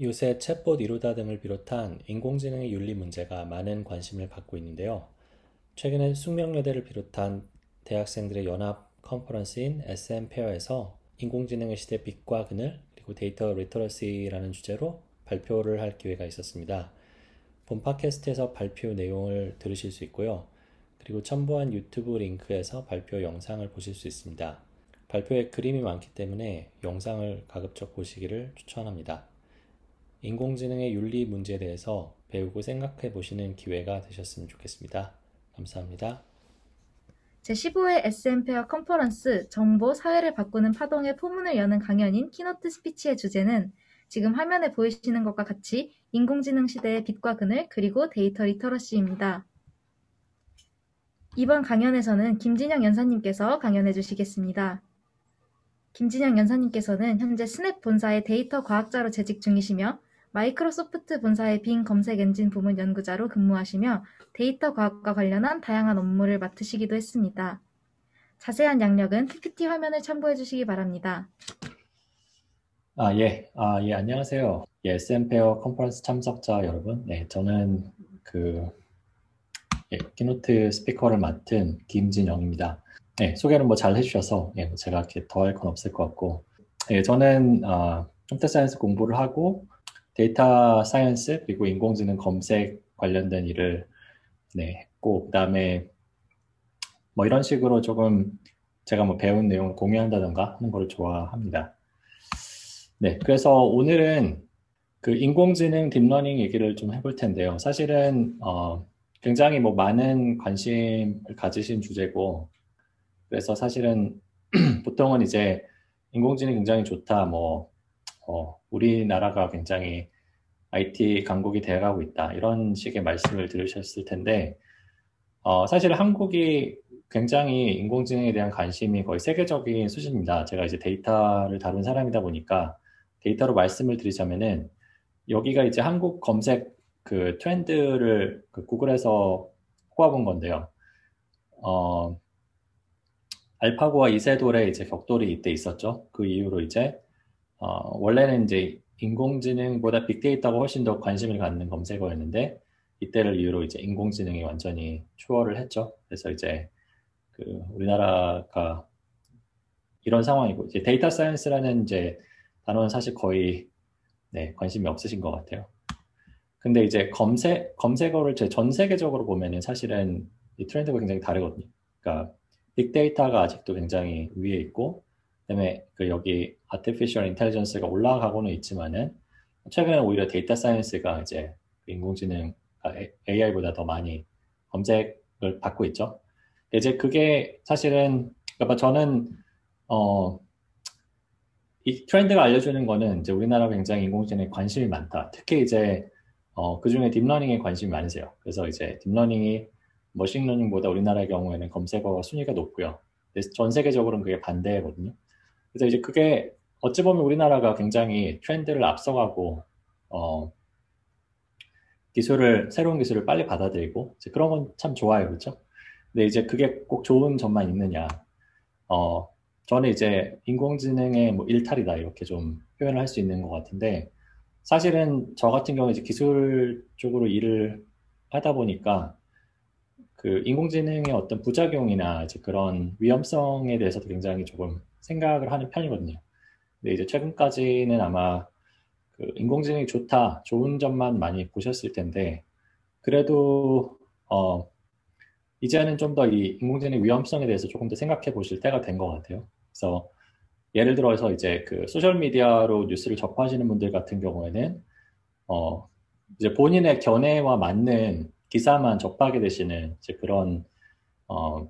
요새 챗봇 이루다 등을 비롯한 인공지능의 윤리 문제가 많은 관심을 받고 있는데요. 최근엔 숙명여대를 비롯한 대학생들의 연합 컨퍼런스인 SM페어에서 인공지능의 시대 빛과 그늘 그리고 data literacy라는 주제로 발표를 할 기회가 있었습니다. 본 팟캐스트에서 발표 내용을 들으실 수 있고요. 그리고 첨부한 유튜브 링크에서 발표 영상을 보실 수 있습니다. 발표에 그림이 많기 때문에 영상을 가급적 보시기를 추천합니다. 인공지능의 윤리 문제에 대해서 배우고 생각해 보시는 기회가 되셨으면 좋겠습니다. 감사합니다. 제15회 SM페어 컨퍼런스 정보, 사회를 바꾸는 파동의 포문을 여는 강연인 keynote speech의 주제는 지금 화면에 보이시는 것과 같이 인공지능 시대의 빛과 그늘 그리고 data literacy입니다. 이번 강연에서는 김진영 연사님께서 강연해 주시겠습니다. 김진영 연사님께서는 현재 스냅 본사의 데이터 과학자로 재직 중이시며 마이크로소프트 본사의 빙 검색 엔진 부문 연구자로 근무하시며 데이터 과학과 관련한 다양한 업무를 맡으시기도 했습니다. 자세한 약력은 PPT 화면을 참고해 주시기 바랍니다. 아, 예. 아, 예, 안녕하세요. 예, SM페어 컨퍼런스 참석자 여러분. 네, 저는 그 예, keynote speaker를 맡은 김진영입니다. 네, 소개는 뭐 잘 해주셔서 예, 뭐 제가 이렇게 더 할 건 없을 것 같고, 예, 저는 어, computer science 공부를 하고 data science 그리고 인공지능 검색 관련된 일을 네, 했고 그다음에 뭐 이런 식으로 조금 제가 뭐 배운 내용을 공유한다던가 하는 걸 좋아합니다. 네, 그래서 오늘은 그 인공지능 deep learning 얘기를 좀 해볼 텐데요. 사실은 어, 굉장히 뭐 많은 관심을 가지신 주제고 그래서 사실은 보통은 이제 인공지능이 굉장히 좋다, 뭐 어, 우리나라가 굉장히 IT 강국이 되어가고 있다. 이런 식의 말씀을 들으셨을 텐데, 어, 사실 한국이 굉장히 인공지능에 대한 관심이 거의 세계적인 수준입니다. 제가 이제 데이터를 다룬 사람이다 보니까 데이터로 말씀을 드리자면은 여기가 이제 한국 검색 그 트렌드를 그 구글에서 꼬아본 건데요. 어, 알파고와 이세돌의 이제 격돌이 이때 있었죠. 그 이후로 이제 어, 원래는 이제 인공지능보다 빅데이터가 훨씬 더 관심을 갖는 검색어였는데 이때를 이유로 이제 인공지능이 완전히 추월을 했죠. 그래서 이제 그 우리나라가 이런 상황이고 이제 data science라는 이제 단어는 사실 거의 네, 관심이 없으신 것 같아요. 근데 이제 검색 검색어를 전 세계적으로 보면은 사실은 이 트렌드가 굉장히 다르거든요. 그러니까 빅데이터가 아직도 굉장히 위에 있고 그다음에 그 여기 artificial intelligence가 올라가고는 있지만은 최근에 오히려 data science가 이제 그 인공지능 AI보다 더 많이 검색을 받고 있죠. 이제 그게 사실은 그러니까 저는 어, 이 트렌드가 알려주는 거는 이제 우리나라가 굉장히 인공지능에 관심이 많다. 특히 이제 어, 그 중에 deep learning에 관심이 많으세요. 그래서 이제 딥러닝이 머신러닝보다 우리나라의 경우에는 검색어 순위가 높고요. 전 세계적으로는 그게 반대거든요. 그래서 이제 그게 어찌 보면 우리나라가 굉장히 트렌드를 앞서가고 어, 기술을 새로운 기술을 빨리 받아들이고 그런 건 참 좋아요, 그렇죠? 근데 이제 그게 꼭 좋은 점만 있느냐? 어, 저는 이제 인공지능의 뭐 일탈이다 이렇게 좀 표현을 할 수 있는 것 같은데 사실은 저 같은 경우 이제 기술 쪽으로 일을 하다 보니까 그 인공지능의 어떤 부작용이나 이제 그런 위험성에 대해서도 굉장히 조금 생각을 하는 편이거든요. 근데 이제 최근까지는 아마 그 인공지능이 좋다, 좋은 점만 많이 보셨을 텐데, 그래도, 어, 이제는 좀 더 이 인공지능 위험성에 대해서 조금 더 생각해 보실 때가 된 것 같아요. 그래서 예를 들어서 이제 그 소셜 미디어로 뉴스를 접하시는 분들 같은 경우에는, 어, 이제 본인의 견해와 맞는 기사만 접하게 되시는 이제 그런, 어,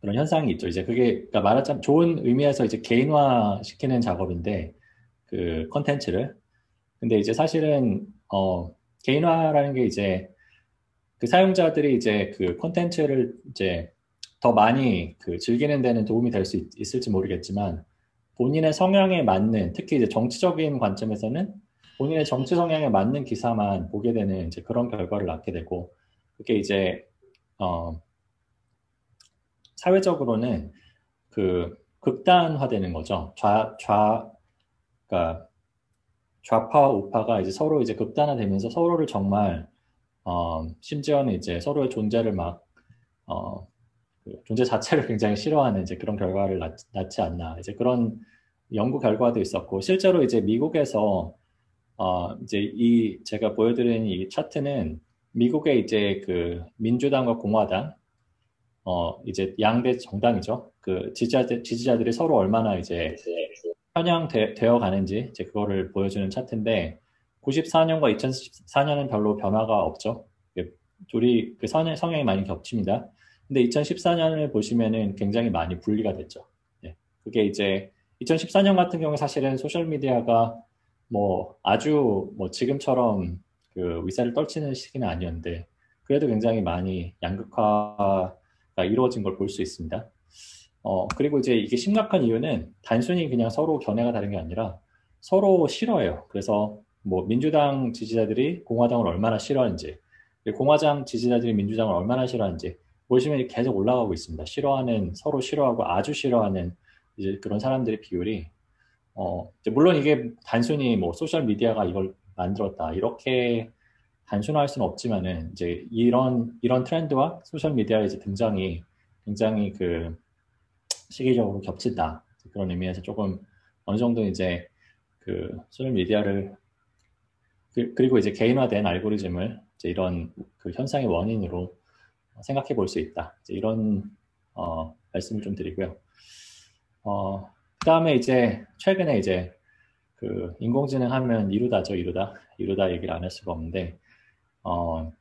그런 현상이 있죠. 이제 그게 그러니까 말하자면 좋은 의미에서 이제 개인화 시키는 작업인데 그 컨텐츠를 근데 이제 사실은 어 개인화라는 게 이제 그 사용자들이 이제 그 컨텐츠를 이제 더 많이 그 즐기는 데는 도움이 될 수 있을지 모르겠지만 본인의 성향에 맞는 특히 이제 정치적인 관점에서는 본인의 정치 성향에 맞는 기사만 보게 되는 이제 그런 결과를 낳게 되고 그게 이제 어 사회적으로는 그 극단화되는 거죠. 좌, 좌, 그러니까 좌파와 우파가 이제 서로 이제 극단화되면서 서로를 정말 어, 심지어는 이제 서로의 존재를 막 어, 그 존재 자체를 굉장히 싫어하는 이제 그런 결과를 낳, 낳지 않나 이제 그런 연구 결과도 있었고 실제로 이제 미국에서 어, 이제 이 제가 보여드린 이 차트는 미국의 이제 그 민주당과 공화당 어 이제 양대 정당이죠. 그 지지자들 지지자들이 서로 얼마나 이제 편향되어 가는지 이제 그거를 보여주는 차트인데 94년과 2014년은 별로 변화가 없죠. 둘이 그 성향, 성향이 많이 겹칩니다. 근데 2014년을 보시면은 굉장히 많이 분리가 됐죠. 예. 그게 이제 2014년 같은 경우에 사실은 소셜 미디어가 뭐 아주 뭐 지금처럼 그 위세를 떨치는 시기는 아니었는데 그래도 굉장히 많이 양극화가 이루어진 걸 볼 수 있습니다. 어, 그리고 이제 이게 심각한 이유는 단순히 그냥 서로 견해가 다른 게 아니라 서로 싫어해요. 그래서 뭐 민주당 지지자들이 공화당을 얼마나 싫어하는지, 공화당 지지자들이 민주당을 얼마나 싫어하는지 보시면 계속 올라가고 있습니다. 싫어하는 서로 싫어하고 아주 싫어하는 이제 그런 사람들의 비율이 어, 물론 이게 단순히 뭐 소셜 미디어가 이걸 만들었다 이렇게 단순화할 수는 없지만은 이제 이런 이런 트렌드와 소셜 미디어의 이제 등장이 굉장히 그 시기적으로 겹친다. 그런 의미에서 조금 어느 정도 이제 그 소셜 미디어를 그, 리고 이제 개인화된 알고리즘을 이제 이런 그 현상의 원인으로 생각해 볼 수 있다. 이런 어, 말씀을 좀 드리고요. 어, 그 다음에 이제 최근에 이제 그 인공지능 하면 이루다죠 이루다. 이루다 얘기를 안 할 수가 없는데 어,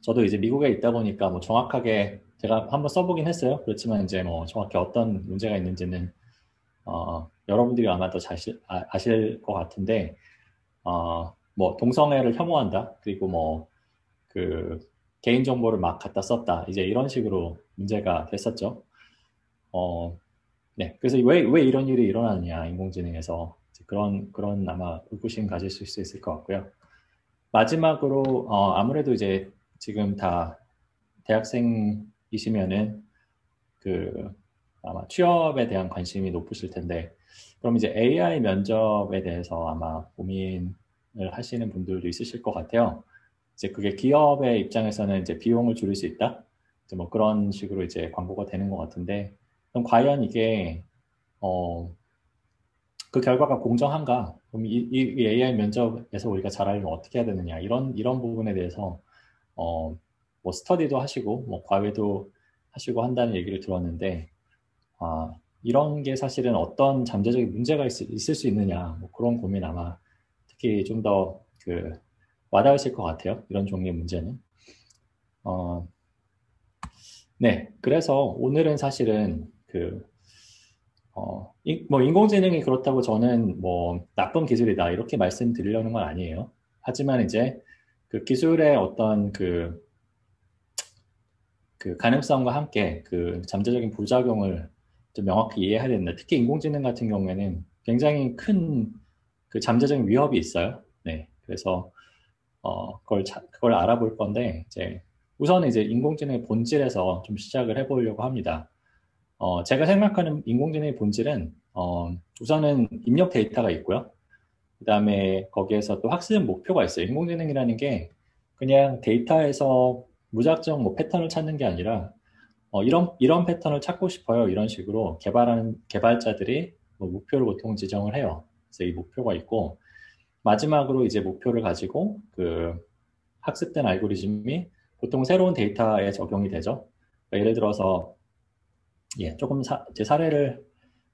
저도 이제 미국에 있다 보니까 뭐 정확하게 제가 한번 써보긴 했어요. 그렇지만 이제 뭐 정확히 어떤 문제가 있는지는 어, 여러분들이 아마 더 자실, 아, 아실 것 같은데 어, 뭐 동성애를 혐오한다 그리고 뭐 그 개인 정보를 막 갖다 썼다 이제 이런 식으로 문제가 됐었죠. 어, 네, 그래서 왜, 왜 이런 일이 일어나느냐, 인공지능에서. 그런, 그런 아마 의구심 가질 수 있을 것 같고요. 마지막으로, 어, 아무래도 이제 지금 다 대학생이시면은 그 아마 취업에 대한 관심이 높으실 텐데, 그럼 이제 AI 면접에 대해서 아마 고민을 하시는 분들도 있으실 것 같아요. 이제 그게 기업의 입장에서는 이제 비용을 줄일 수 있다? 뭐 그런 식으로 이제 광고가 되는 것 같은데, 그럼 과연 이게 어, 그 결과가 공정한가? 그럼 이, 이, AI 면접에서 우리가 잘하려면 어떻게 해야 되느냐? 이런 이런 부분에 대해서 어, 뭐 스터디도 하시고 뭐 과외도 하시고 한다는 얘기를 들었는데 아, 이런 게 사실은 어떤 잠재적인 문제가 있, 있을 수 있느냐 뭐 그런 고민 아마 특히 좀 더 그 와닿으실 것 같아요. 이런 종류의 문제는. 어, 네, 그래서 오늘은 사실은 그, 어, 이, 뭐 인공지능이 그렇다고 저는 뭐 나쁜 기술이다 이렇게 말씀드리려는 건 아니에요. 하지만 이제 그 기술의 어떤 그, 그 가능성과 함께 그 잠재적인 부작용을 좀 명확히 이해해야 된다. 특히 인공지능 같은 경우에는 굉장히 큰 그 잠재적인 위협이 있어요. 네. 그래서 어, 그걸, 자, 그걸 알아볼 건데, 이제, 우선은 이제 인공지능의 본질에서 좀 시작을 해보려고 합니다. 어, 제가 생각하는 인공지능의 본질은 어, 우선은 입력 데이터가 있고요. 그 다음에 거기에서 또 학습 목표가 있어요. 인공지능이라는 게 그냥 데이터에서 무작정 뭐 패턴을 찾는 게 아니라 어, 이런 이런 패턴을 찾고 싶어요. 이런 식으로 개발하는 개발자들이 뭐 목표를 보통 지정을 해요. 그래서 이 목표가 있고 마지막으로 이제 목표를 가지고 그 학습된 알고리즘이 보통 새로운 데이터에 적용이 되죠. 그러니까 예를 들어서 예, 조금 사, 제 사례를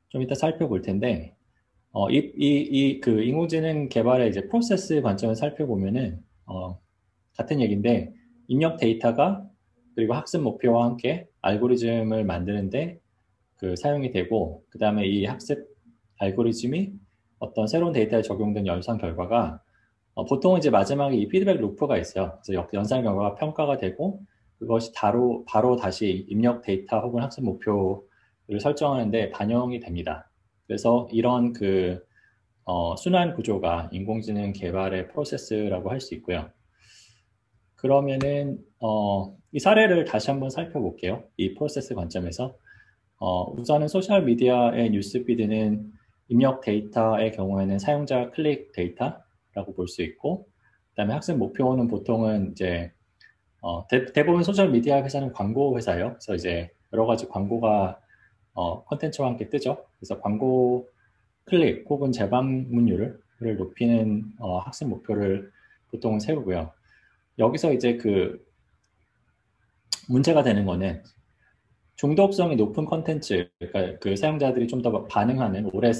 좀 이따 살펴볼 텐데, 어, 이, 이, 이, 그 인공지능 개발의 이제 프로세스 관점을 살펴보면은, 어, 같은 얘기인데, 입력 데이터가 그리고 학습 목표와 함께 알고리즘을 만드는데 그 사용이 되고, 그 다음에 이 학습 알고리즘이 어떤 새로운 데이터에 적용된 연산 결과가 어, 보통 이제 마지막에 이 피드백 루프가 있어요. 그래서 연산 결과가 평가가 되고 그것이 바로, 바로 다시 입력 데이터 혹은 학습 목표를 설정하는데 반영이 됩니다. 그래서 이런 그 어, 순환 구조가 인공지능 개발의 프로세스라고 할 수 있고요. 그러면은 어, 이 사례를 다시 한번 살펴볼게요. 이 프로세스 관점에서 어, 우선은 소셜 미디어의 news feed는 입력 데이터의 경우에는 사용자 클릭 데이터라고 볼 수 있고, 그다음에 학습 목표는 보통은 이제 어, 대, 부분 소셜 미디어 회사는 광고 회사예요. 그래서 이제 여러 가지 광고가 어, 컨텐츠와 함께 뜨죠. 그래서 광고 클릭 혹은 재방문율을 높이는 어, 학습 목표를 보통 세우고요. 여기서 이제 그 문제가 되는 거는 중독성이 높은 컨텐츠, 그러니까 그 사용자들이 좀 더 반응하는 오래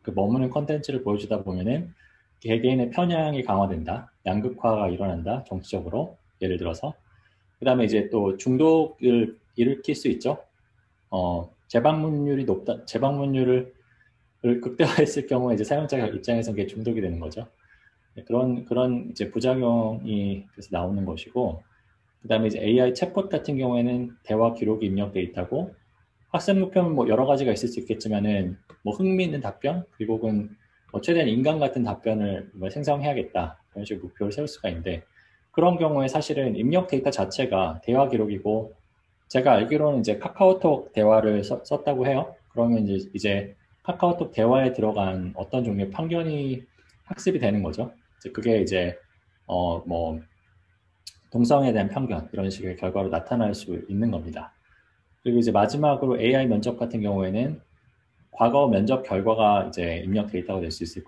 그 머무는 컨텐츠를 보여주다 보면은 개개인의 편향이 강화된다, 양극화가 일어난다, 정치적으로 예를 들어서 그 다음에 이제 또 중독을 일으킬 수 있죠. 어, 재방문율이 높다, 재방문율을 극대화했을 경우에 이제 사용자 입장에서 그게 중독이 되는 거죠. 네, 그런 그런 이제 부작용이 그래서 나오는 것이고 그 다음에 이제 AI 챗봇 같은 경우에는 대화 기록 입력 데이터고 학습 목표는 뭐 여러 가지가 있을 수 있겠지만은 뭐 흥미있는 답변 그리고 혹은 뭐 최대한 인간 같은 답변을 뭐 생성해야겠다 이런 식으로 목표를 세울 수가 있는데 그런 경우에 사실은 입력 데이터 자체가 대화 기록이고 제가 알기로는 이제 카카오톡 대화를 써, 썼다고 해요. 그러면 이제 이제 카카오톡 대화에 들어간 어떤 종류의 편견이 학습이 되는 거죠. 그게 이제 어 뭐 동성에 대한 편견 이런 식의 결과로 나타날 수 있는 겁니다. 그리고 이제 마지막으로 AI 면접 같은 경우에는 과거 면접 결과가 이제 입력 데이터가 될 수 있을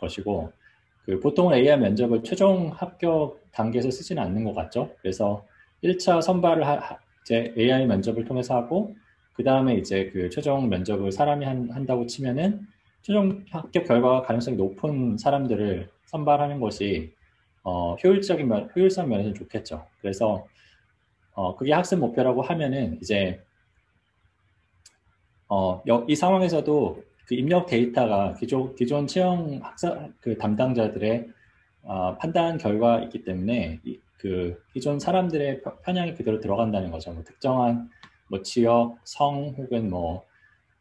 것이고 그 보통 AI 면접을 최종 합격 단계에서 쓰지는 않는 것 같죠. 그래서 1차 선발을 하, 이제 AI 면접을 통해서 하고 그 다음에 이제 그 최종 면접을 사람이 한, 한다고 치면은 최종 합격 결과가 가능성이 높은 사람들을 선발하는 것이 어, 효율적인 면, 효율성 면에서 좋겠죠. 그래서 어, 그게 학습 목표라고 하면은 이제 어, 이 상황에서도 그 입력 데이터가 기존, 기존 채용 학사 그 담당자들의 어, 판단 결과이기 때문에 이, 그 기존 사람들의 편향이 그대로 들어간다는 거죠. 뭐 특정한 뭐 지역, 성 혹은 뭐,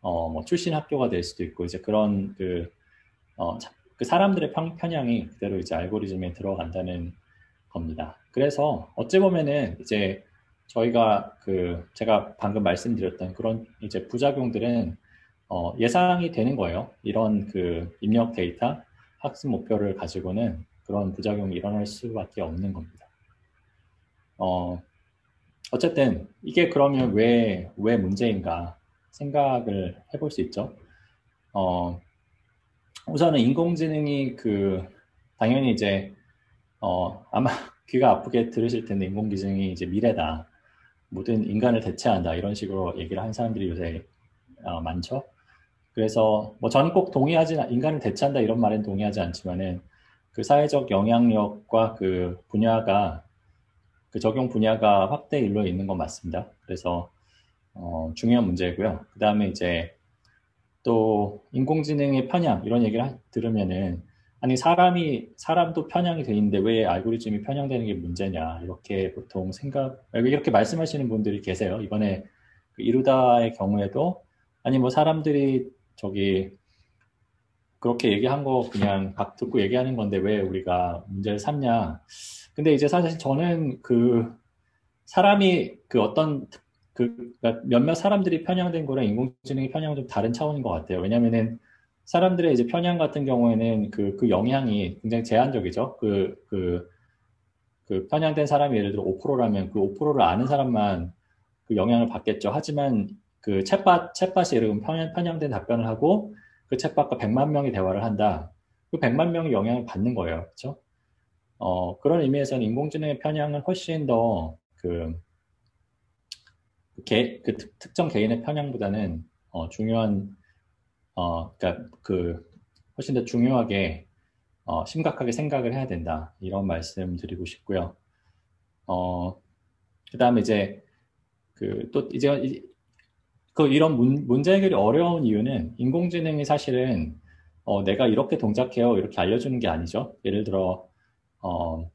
어, 뭐 출신 학교가 될 수도 있고 이제 그런 그, 어, 그 사람들의 편, 편향이 그대로 이제 알고리즘에 들어간다는 겁니다. 그래서 어찌 보면은 이제 저희가 그 제가 방금 말씀드렸던 그런 이제 부작용들은 어, 예상이 되는 거예요. 이런 그 입력 데이터 학습 목표를 가지고는 그런 부작용이 일어날 수밖에 없는 겁니다. 어, 어쨌든 이게 그러면 왜, 왜 문제인가 생각을 해볼 수 있죠. 어, 우선은 인공지능이 그, 당연히 이제, 어, 아마 귀가 아프게 들으실 텐데 인공지능이 이제 미래다. 모든 인간을 대체한다. 이런 식으로 얘기를 하는 사람들이 요새 어, 많죠. 그래서 뭐 저는 꼭 동의하지, 인간을 대체한다 이런 말엔 동의하지 않지만은 그 사회적 영향력과 그 분야가 그 적용 분야가 확대 일로 있는 건 맞습니다. 그래서 어, 중요한 문제고요. 그 다음에 이제 또 인공지능의 편향 이런 얘기를 하, 들으면은 아니 사람이 사람도 편향이 돼 있는데 왜 알고리즘이 편향되는 게 문제냐 이렇게 보통 생각 이렇게 말씀하시는 분들이 계세요. 이번에 그 이루다의 경우에도 아니 뭐 사람들이 저기 그렇게 얘기한 거 그냥 각 듣고 얘기하는 건데 왜 우리가 문제를 삼냐 근데 이제 사실 저는 그 사람이 그 어떤 그 그러니까 몇몇 사람들이 편향된 거랑 인공지능이 편향은 좀 다른 차원인 것 같아요. 왜냐면은 사람들의 이제 편향 같은 경우에는 그, 그 영향이 굉장히 제한적이죠. 그, 그, 그 편향된 사람이 예를 들어 5%라면 그 5%를 아는 사람만 그 영향을 받겠죠. 하지만 그 챗밭, 챗밭이 예를 들면 편향, 편향된 답변을 하고 그 챗밭과 100만 명이 대화를 한다. 그 100만 명이 영향을 받는 거예요. 그렇죠? 어, 그런 의미에서는 인공지능의 편향은 훨씬 더 그, 개, 그 특, 정 개인의 편향보다는 어, 중요한 어, 그러니까 그 훨씬 더 중요하게 어, 심각하게 생각을 해야 된다 이런 말씀 드리고 싶고요. 어, 그 다음에 이제 그 또 이제 그 이런 문, 문제 해결이 어려운 이유는 인공지능이 사실은 어, 내가 이렇게 동작해요 이렇게 알려주는 게 아니죠. 예를 들어 어,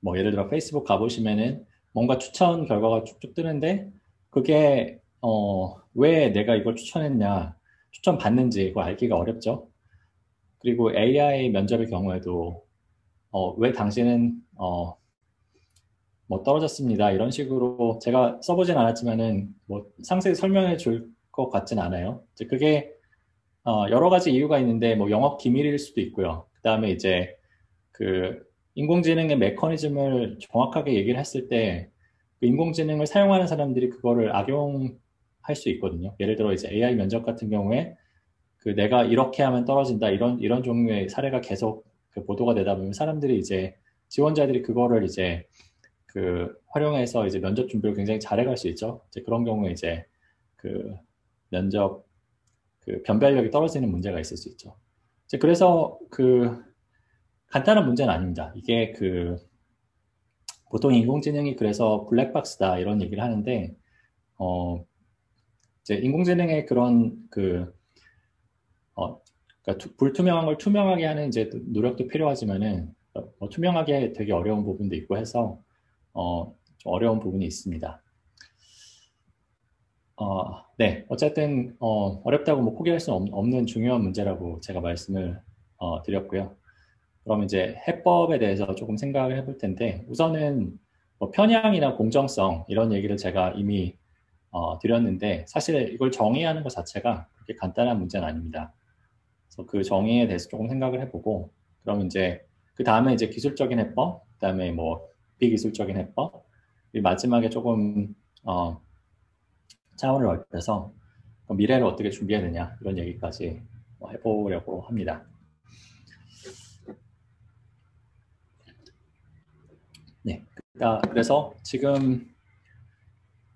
뭐 예를 들어 페이스북 가보시면은 뭔가 추천 결과가 쭉쭉 뜨는데 그게 어, 왜 내가 이걸 추천했냐 추천 받는지 그걸 알기가 어렵죠. 그리고 AI 면접의 경우에도 어, 왜 당신은 어, 뭐 떨어졌습니다 이런 식으로 제가 써보진 않았지만은 뭐 상세히 설명해 줄 것 같진 않아요. 이제 그게 어, 여러 가지 이유가 있는데 뭐 영업 기밀일 수도 있고요. 그 다음에 이제 그 인공지능의 메커니즘을 정확하게 얘기를 했을 때 그 인공지능을 사용하는 사람들이 그거를 악용할 수 있거든요. 예를 들어 이제 AI 면접 같은 경우에 그 내가 이렇게 하면 떨어진다 이런 이런 종류의 사례가 계속 그 보도가 되다 보면 사람들이 이제 지원자들이 그거를 이제 그 활용해서 이제 면접 준비를 굉장히 잘해갈 수 있죠. 이제 그런 경우에 이제 그 면접 그 변별력이 떨어지는 문제가 있을 수 있죠. 이제 그래서 그 간단한 문제는 아닙니다. 이게 그 보통 인공지능이 그래서 블랙박스다 이런 얘기를 하는데 어 이제 인공지능의 그런 그 어, 그러니까 불투명한 걸 투명하게 하는 이제 노력도 필요하지만은 어, 투명하게 되게 어려운 부분도 있고 해서 어, 좀 어려운 부분이 있습니다. 어, 네, 어쨌든 어, 어렵다고 뭐 포기할 수 없는 중요한 문제라고 제가 말씀을 어, 드렸고요. 그럼 이제 해법에 대해서 조금 생각을 해볼 텐데 우선은 뭐 편향이나 공정성 이런 얘기를 제가 이미 어, 드렸는데 사실 이걸 정의하는 것 자체가 그렇게 간단한 문제는 아닙니다. 그래서 그 정의에 대해서 조금 생각을 해보고 그럼 이제 그 다음에 이제 기술적인 해법, 그 다음에 뭐 비기술적인 해법, 마지막에 조금 어, 차원을 넓혀서 미래를 어떻게 준비해야 되냐 이런 얘기까지 뭐 해보려고 합니다. 네, 그래서 지금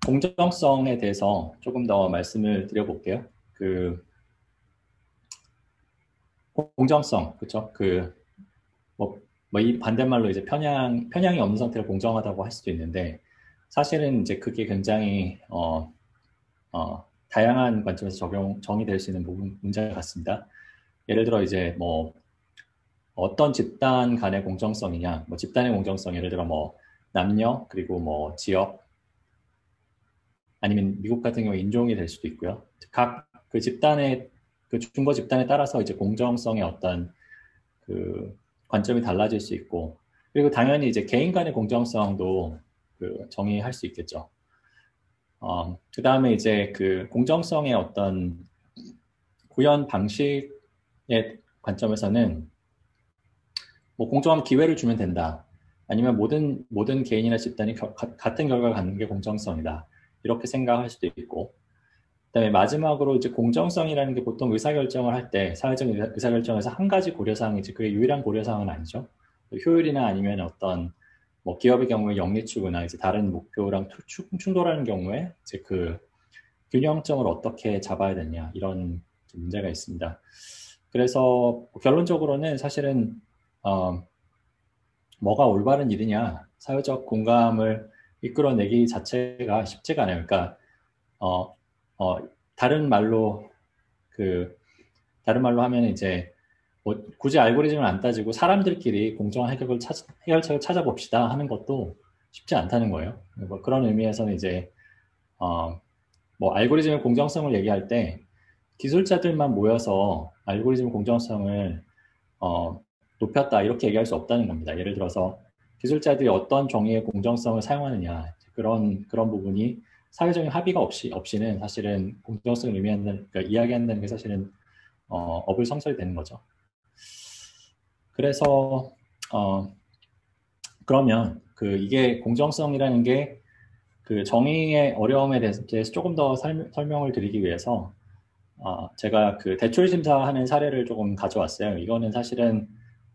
공정성에 대해서 조금 더 말씀을 드려볼게요. 그 공정성, 그렇죠? 그 뭐 뭐이 반대말로 이제 편향 편향이 없는 상태를 공정하다고 할 수도 있는데 사실은 이제 그게 굉장히 어, 어, 다양한 관점에서 적용 정의될 수 있는 부분 문제 같습니다. 예를 들어 이제 뭐 어떤 집단 간의 공정성이냐, 뭐 집단의 공정성 예를 들어 뭐 남녀 그리고 뭐 지역 아니면 미국 같은 경우 인종이 될 수도 있고요. 각 그 집단의 그 중거 집단에 따라서 이제 공정성의 어떤 그 관점이 달라질 수 있고 그리고 당연히 이제 개인 간의 공정성도 그 정의할 수 있겠죠. 어, 그 다음에 이제 그 공정성의 어떤 구현 방식의 관점에서는 뭐 공정한 기회를 주면 된다. 아니면 모든 모든 개인이나 집단이 겨, 같은 결과를 갖는 게 공정성이다. 이렇게 생각할 수도 있고 그다음에 마지막으로 이제 공정성이라는 게 보통 의사결정을 할 때 사회적 의사결정에서 한 가지 고려사항이지 그게 유일한 고려사항은 아니죠. 효율이나 아니면 어떤 뭐 기업의 경우에 영리 추구나 이제 다른 목표랑 충돌하는 경우에 이제 그 균형점을 어떻게 잡아야 되냐 이런 문제가 있습니다. 그래서 결론적으로는 사실은 어, 뭐가 올바른 일이냐 사회적 공감을 이끌어내기 자체가 쉽지가 않아요. 그러니까 어, 어, 다른 말로 그 다른 말로 하면 이제 뭐 굳이 알고리즘을 안 따지고 사람들끼리 공정한 해결을 찾, 해결책을 찾아봅시다 하는 것도 쉽지 않다는 거예요. 뭐 그런 의미에서는 이제 어, 뭐 알고리즘의 공정성을 얘기할 때 기술자들만 모여서 알고리즘 공정성을 어, 높였다 이렇게 얘기할 수 없다는 겁니다. 예를 들어서 기술자들이 어떤 종류의 공정성을 사용하느냐 그런 그런 부분이 사회적인 합의가 없이 없이는 사실은 공정성을 의미하는 그러니까 이야기한다는 게 사실은 어, 어불성설이 되는 거죠. 그래서 어, 그러면 그 이게 공정성이라는 게 그 정의의 어려움에 대해서 조금 더 설, 명을 드리기 위해서 어, 제가 그 대출 심사하는 사례를 조금 가져왔어요. 이거는 사실은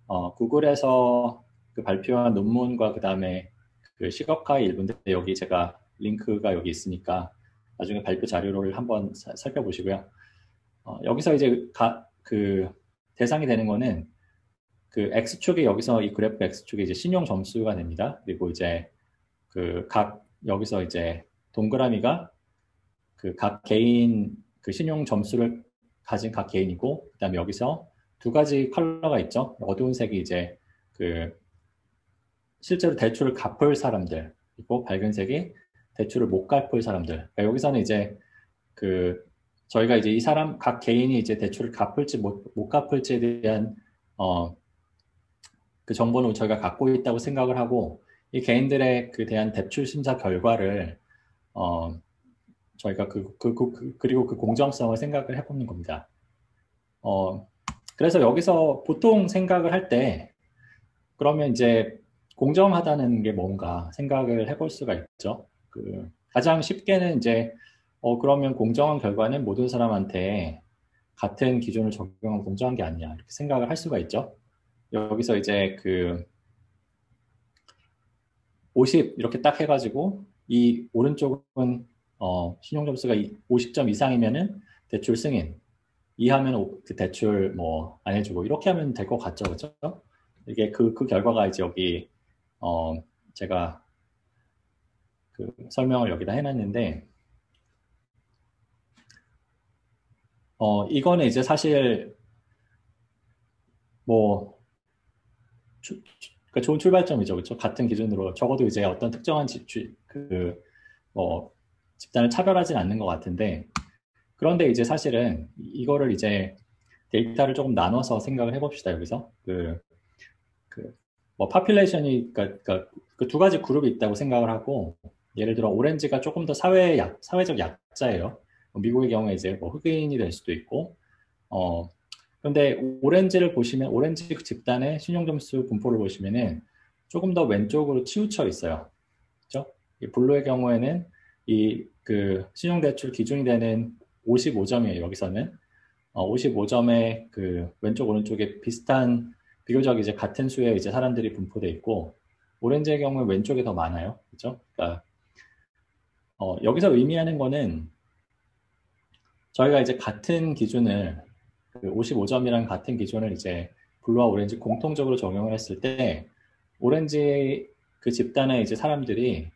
어, 구글에서 그 발표한 논문과 그 다음에 그 시각화의 일부인데 여기 제가 링크가 여기 있으니까 나중에 발표 자료를 한번 사, 살펴보시고요. 어, 여기서 이제 가, 그 대상이 되는 거는 그 X축이 여기서 이 그래프 X축이 이제 신용 점수가 됩니다. 그리고 이제 그 각 여기서 이제 동그라미가 그 각 개인 그 신용 점수를 가진 각 개인이고 그다음에 여기서 두 가지 컬러가 있죠. 어두운 색이 이제 그 실제로 대출을 갚을 사람들 그리고 밝은 색이 대출을 못 갚을 사람들. 그러니까 여기서는 이제 그 저희가 이제 이 사람 각 개인이 이제 대출을 갚을지 못, 못 갚을지에 대한 어, 그 정보는 저희가 갖고 있다고 생각을 하고 이 개인들의 그 대한 대출 심사 결과를 어, 저희가 그, 그, 그, 그 리고 그 공정성을 생각을 해보는 겁니다. 어, 그래서 여기서 보통 생각을 할 때, 그러면 이제 공정하다는 게 뭔가 생각을 해볼 수가 있죠. 그 가장 쉽게는 이제 어 그러면 공정한 결과는 모든 사람한테 같은 기준을 적용하면 공정한 게 아니냐 이렇게 생각을 할 수가 있죠. 여기서 이제 그 50 이렇게 딱 해가지고 이 오른쪽은 어 신용 점수가 50점 이상이면은 대출 승인 이하면 그 대출 뭐 안 해주고 이렇게 하면 될 것 같죠, 그렇죠? 이게 그, 그 결과가 이제 여기 어 제가 그 설명을 여기다 해놨는데 어 이거는 이제 사실 뭐 주, 그러니까 좋은 출발점이죠, 그렇죠? 같은 기준으로 적어도 이제 어떤 특정한 집주 그뭐 집단을 차별하진 않는 것 같은데 그런데 이제 사실은 이거를 이제 데이터를 조금 나눠서 생각을 해봅시다 여기서 그, 그, 뭐, population이, 그러니까, 그러니까 그 두 가지 그룹이 있다고 생각을 하고, 예를 들어, 오렌지가 조금 더 사회 약, 사회적 약자예요. 뭐 미국의 경우에 이제 뭐 흑인이 될 수도 있고, 어, 그런데 오렌지를 보시면, 오렌지 그 집단의 신용점수 분포를 보시면은 조금 더 왼쪽으로 치우쳐 있어요. 그죠? 블루의 경우에는 이 그 신용대출 기준이 되는 55점이에요, 여기서는. 어, 55점의 그 왼쪽 오른쪽에 비슷한 비교적 이제 같은 수의 이제 사람들이 분포되어 있고 오렌지의 경우에 왼쪽에 더 많아요. 그죠? 그러니까 어, 여기서 의미하는 거는 저희가 이제 같은 기준을 그 55점이랑 같은 기준을 이제 블루와 오렌지 공통적으로 적용을 했을 때 오렌지 그 집단의 이제 사람들이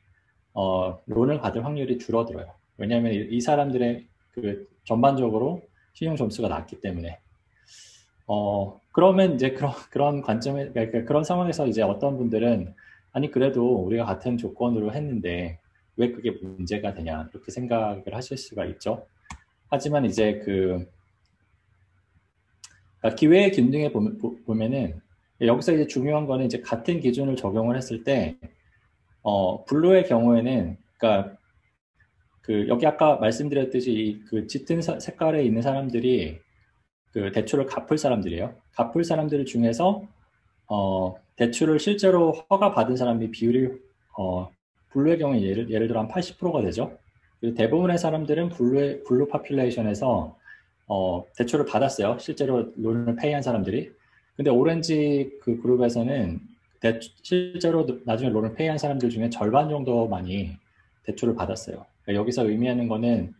어, 론을 받을 확률이 줄어들어요. 왜냐하면 이, 이 사람들의 그 전반적으로 신용 점수가 낮기 때문에 어 그러면 이제 그런 그런 관점에 그러니까 그런 상황에서 이제 어떤 분들은 아니 그래도 우리가 같은 조건으로 했는데 왜 그게 문제가 되냐 이렇게 생각을 하실 수가 있죠. 하지만 이제 그 그러니까 기회의 균등에 보면 은 여기서 이제 중요한 거는 이제 같은 기준을 적용을 했을 때 어, 블루의 경우에는 그러니까 그 여기 아까 말씀드렸듯이 그 짙은 색깔에 있는 사람들이 그 대출을 갚을 사람들이에요. 갚을 사람들 중에서 어, 대출을 실제로 허가 받은 사람이 비율이 어, blue의 경우에 예를, 예를 들어 한 80%가 되죠. 대부분의 사람들은 blue의, blue population에서 어, 대출을 받았어요. 실제로 loan을 pay한 사람들이. 근데 오렌지 그 그룹에서는 대, 실제로 나중에 loan을 pay한 사람들 중에 절반 정도만이 대출을 받았어요. 그러니까 여기서 의미하는 거는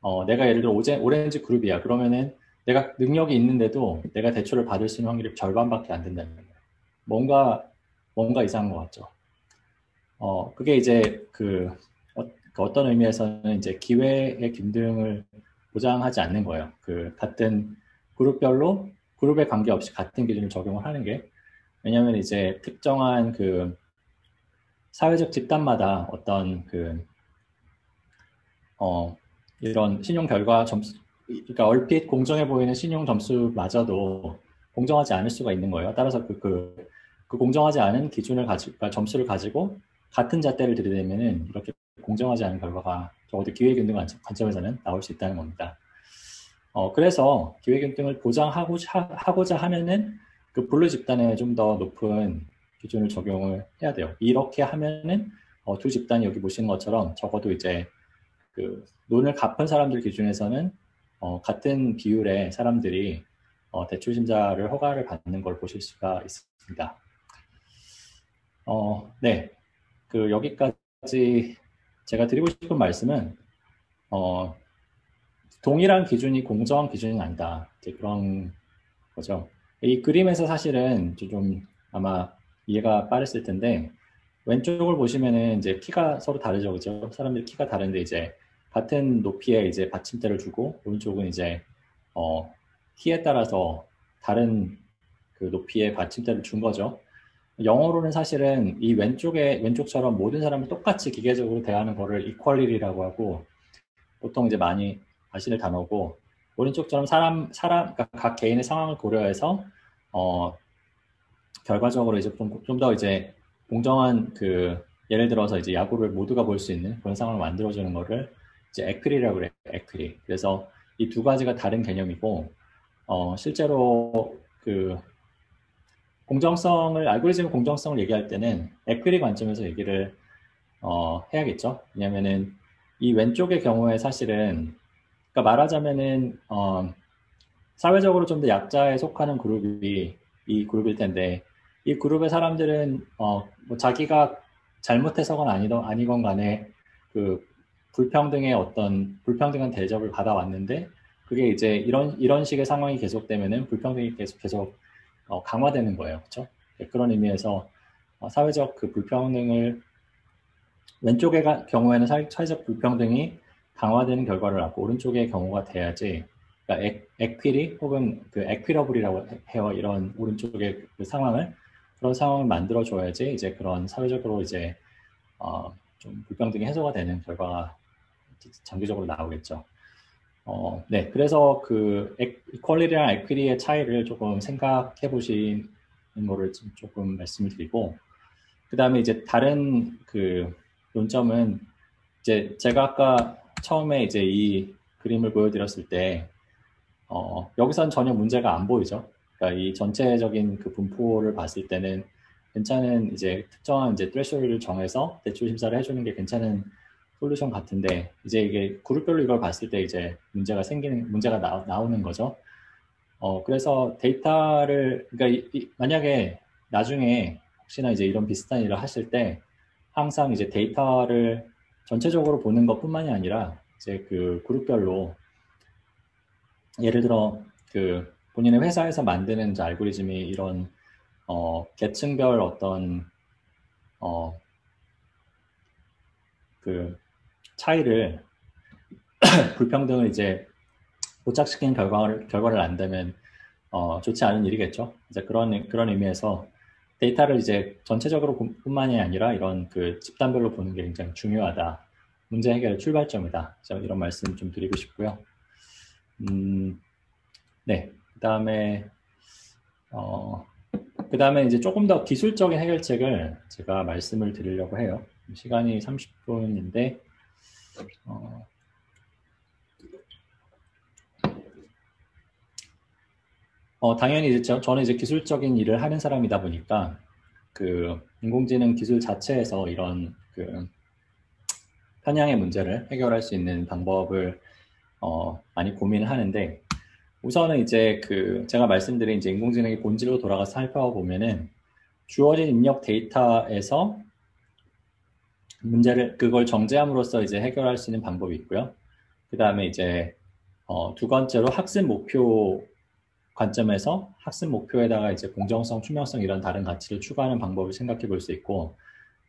어, 내가 예를 들어 오제, 오렌지 그룹이야. 그러면은 내가 능력이 있는데도 내가 대출을 받을 수 있는 확률이 절반밖에 안 된다는 거예요. 뭔가 뭔가 이상한 것 같죠. 어 그게 이제 그, 어, 그 어 떤 의미에서는 이제 기회의 균등을 보장하지 않는 거예요. 그 같은 그룹별로 그룹에 관계없이 같은 기준을 적용을 하는 게 왜냐하면 이제 특정한 그 사회적 집단마다 어떤 그 어, 이런 신용 결과 점수 그러니까 얼핏 공정해 보이는 신용 점수마저도 공정하지 않을 수가 있는 거예요. 따라서 그, 그, 그 공정하지 않은 기준을 가지고, 그러니까 점수를 가지고 같은 잣대를 들이대면은 이렇게 공정하지 않은 결과가 적어도 기회균등 관점에서는 나올 수 있다는 겁니다. 어, 그래서 기회균등을 보장하고자 하고자 하면은 그 blue 집단에 좀 더 높은 기준을 적용을 해야 돼요. 이렇게 하면은 어, 두 집단이 여기 보시는 것처럼 적어도 이제 그 돈을 갚은 사람들 기준에서는 어, 같은 비율의 사람들이 어, 대출 심사를 허가를 받는 걸 보실 수가 있습니다. 어, 네, 그 여기까지 제가 드리고 싶은 말씀은 어, 동일한 기준이 공정한 기준이 아니다. 그런 거죠. 이 그림에서 사실은 좀 아마 이해가 빠르실 텐데 왼쪽을 보시면은 이제 키가 서로 다르죠, 그죠? 사람들 키가 다른데 이제 같은 높이에 이제 받침대를 주고 오른쪽은 이제 어, 키에 따라서 다른 그 높이의 받침대를 준 거죠. 영어로는 사실은 이 왼쪽에 왼쪽처럼 모든 사람을 똑같이 기계적으로 대하는 거를 이퀄리티라고 하고 보통 이제 많이 아시는 단어고 오른쪽처럼 사람 사람 그러니까 각 개인의 상황을 고려해서 어 결과적으로 이제 좀 더 이제 공정한 그 예를 들어서 이제 야구를 모두가 볼 수 있는 그런 상황을 만들어 주는 거를 이제 에퀴리라고 그래요. 에퀴리. 그래서 이 두 가지가 다른 개념이고 어, 실제로 그 공정성을 알고리즘 공정성을 얘기할 때는 에퀴리 관점에서 얘기를 어, 해야겠죠. 왜냐면은 이 왼쪽의 경우에 사실은 그러니까 말하자면은 어, 사회적으로 좀 더 약자에 속하는 그룹이 이 그룹일 텐데 이 그룹의 사람들은 어, 뭐 자기가 잘못해서건 아니던 아니건 간에 그 불평등의 어떤 불평등한 대접을 받아왔는데 그게 이제 이런 이런 식의 상황이 계속되면은 불평등이 계속 계속 어, 강화되는 거예요, 그렇죠? 그런 의미에서 어, 사회적 그 불평등을 왼쪽의 경우에는 사 회적 불평등이 강화되는 결과를 낳고 오른쪽의 경우가 돼야지 그러니까 에, 퀴리 혹은 그 에퀴러블이라고 해요 이런 오른쪽의 그 상황을 그런 상황을 만들어 줘야지 이제 그런 사회적으로 이제 어, 좀 불평등이 해소가 되는 결과가 장기적으로 나오겠죠. 어, 네, 그래서 그 이퀄리티랑 에퀴리의 차이를 조금 생각해 보시는 거를 조금 말씀을 드리고 그 다음에 이제 다른 그 논점은 이제 제가 아까 처음에 이제 이 그림을 보여드렸을 때 어, 여기선 전혀 문제가 안 보이죠. 그러니까 이 전체적인 그 분포를 봤을 때는 괜찮은 이제 특정한 이제 트레쇼를 정해서 대출 심사를 해주는 게 괜찮은 솔루션 같은데 이제 이게 그룹별로 이걸 봤을 때 이제 문제가 생기는 문제가 나, 나오는 거죠. 어 그래서 데이터를 그러니까 이, 이, 만약에 나중에 혹시나 이제 이런 비슷한 일을 하실 때 항상 이제 데이터를 전체적으로 보는 것뿐만이 아니라 이제 그 그룹별로 예를 들어 그 본인의 회사에서 만드는 알고리즘이 이런 어 계층별 어떤 어그 차이를 불평등을 이제 도착시킨 결과를 결과를 안되면 어, 좋지 않은 일이겠죠. 이제 그런 그런 의미에서 데이터를 이제 전체적으로 뿐만이 아니라 이런 그 집단별로 보는 게 굉장히 중요하다. 문제 해결의 출발점이다. 이런 말씀 좀 드리고 싶고요. 음, 네. 그 다음에, 어, 그 다음에 이제 조금 더 기술적인 해결책을 제가 말씀을 드리려고 해요. 시간이 30분인데, 어, 어, 당연히 이제 저, 저는 이제 기술적인 일을 하는 사람이다 보니까 그 인공지능 기술 자체에서 이런 그 편향의 문제를 해결할 수 있는 방법을 어, 많이 고민을 하는데 우선은 이제 그 제가 말씀드린 이제 인공지능의 본질로 돌아가서 살펴보면은 주어진 입력 데이터에서 문제를 그걸 정제함으로써 이제 해결할 수 있는 방법이 있고요. 그 다음에 이제 어, 두 번째로 학습 목표 관점에서 학습 목표에다가 이제 공정성, 투명성 이런 다른 가치를 추가하는 방법을 생각해 볼 수 있고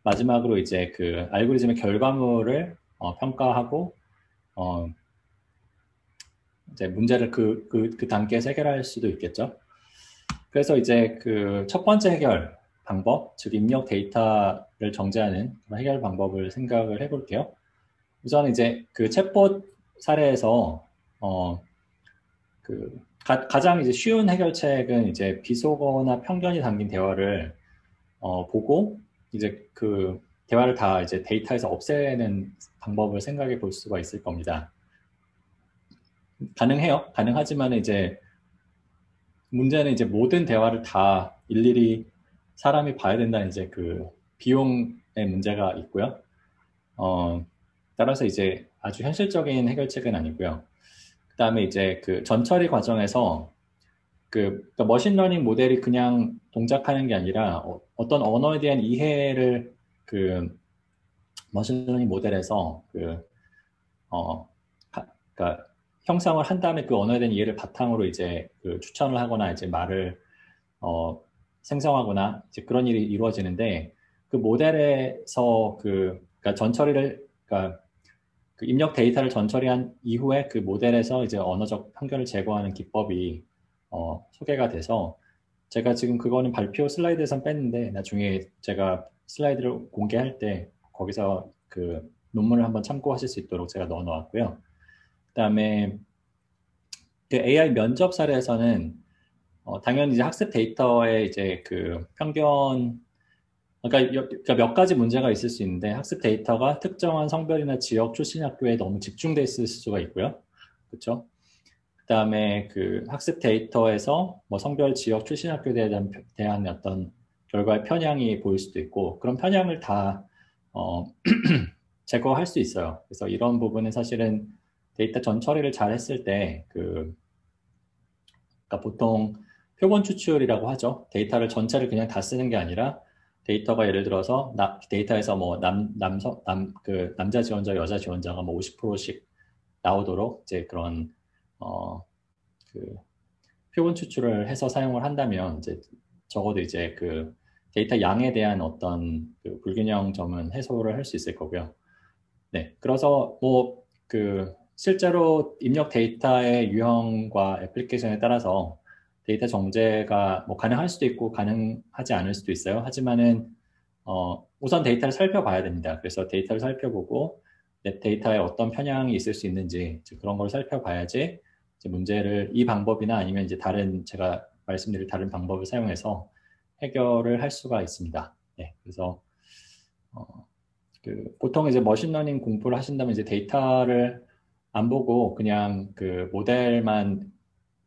마지막으로 이제 그 알고리즘의 결과물을 어, 평가하고 어, 이제 문제를 그, 그, 그 단계에서 해결할 수도 있겠죠. 그래서 이제 그 첫 번째 해결 방법, 즉 입력 데이터를 정제하는 해결 방법을 생각을 해볼게요. 우선 이제 그 챗봇 사례에서 어, 그 가, 장 이제 쉬운 해결책은 이제 비속어나 편견이 담긴 대화를 어, 보고 이제 그 대화를 다 이제 데이터에서 없애는 방법을 생각해 볼 수가 있을 겁니다. 가능해요. 가능하지만 이제 문제는 이제 모든 대화를 다 일일이 사람이 봐야 된다는 이제 그 비용의 문제가 있고요. 어, 따라서 이제 아주 현실적인 해결책은 아니고요. 그 다음에 이제 그 전처리 과정에서 그 그러니까 machine learning 모델이 그냥 동작하는 게 아니라 어, 떤 언어에 대한 이해를 그 machine learning 모델에서 그 어, 그러니까 형성을 한 다음에 그 언어에 대한 이해를 바탕으로 이제 그 추천을 하거나 이제 말을 어, 생성하거나 이제 그런 일이 이루어지는데 그 모델에서 그 그러니까 전처리를 그러니까 그 입력 데이터를 전처리한 이후에 그 모델에서 이제 언어적 편견을 제거하는 기법이 어, 소개가 돼서 제가 지금 그거는 발표 슬라이드에선 뺐는데 나중에 제가 슬라이드를 공개할 때 거기서 그 논문을 한번 참고하실 수 있도록 제가 넣어 놓았고요. 그다음에 그 AI 면접 사례에서는 어, 당연히 이제 학습 데이터에 이제 그 편견 그러니까, 그러니까, 몇 가지 문제가 있을 수 있는데 학습 데이터가 특정한 성별이나 지역 출신 학교에 너무 집중돼 있을 수가 있고요. 그렇죠? 그다음에 그 학습 데이터에서 뭐 성별, 지역 출신 학교에 대한, 대한 어떤 결과의 편향이 보일 수도 있고 그런 편향을 다 어, 제거할 수 있어요. 그래서 이런 부분은 사실은 데이터 전 처리를 잘 했을 때그 그러니까 보통 표본 추출이라고 하죠. 데이터를 전체를 그냥 다 쓰는 게 아니라 데이터가 예를 들어서 나, 데이터에서 뭐 남 남성 남 그 남자 지원자 여자 지원자가 뭐 50%씩 나오도록 이제 그런 어 그 표본 추출을 해서 사용을 한다면 이제 적어도 이제 그 데이터 양에 대한 어떤 그 불균형 점은 해소를 할 수 있을 거고요. 네, 그래서 뭐 그 실제로 입력 데이터의 유형과 애플리케이션에 따라서 데이터 정제가 뭐 가능할 수도 있고 가능하지 않을 수도 있어요. 하지만은 어, 우선 데이터를 살펴봐야 됩니다. 그래서 데이터를 살펴보고 내 데이터에 어떤 편향이 있을 수 있는지 그런 걸 살펴봐야지 문제를 이 방법이나 아니면 이제 다른 제가 말씀드릴 다른 방법을 사용해서 해결을 할 수가 있습니다. 네, 그래서 어, 그 보통 이제 machine learning 공부를 하신다면 이제 데이터를 안 보고 그냥 그 모델만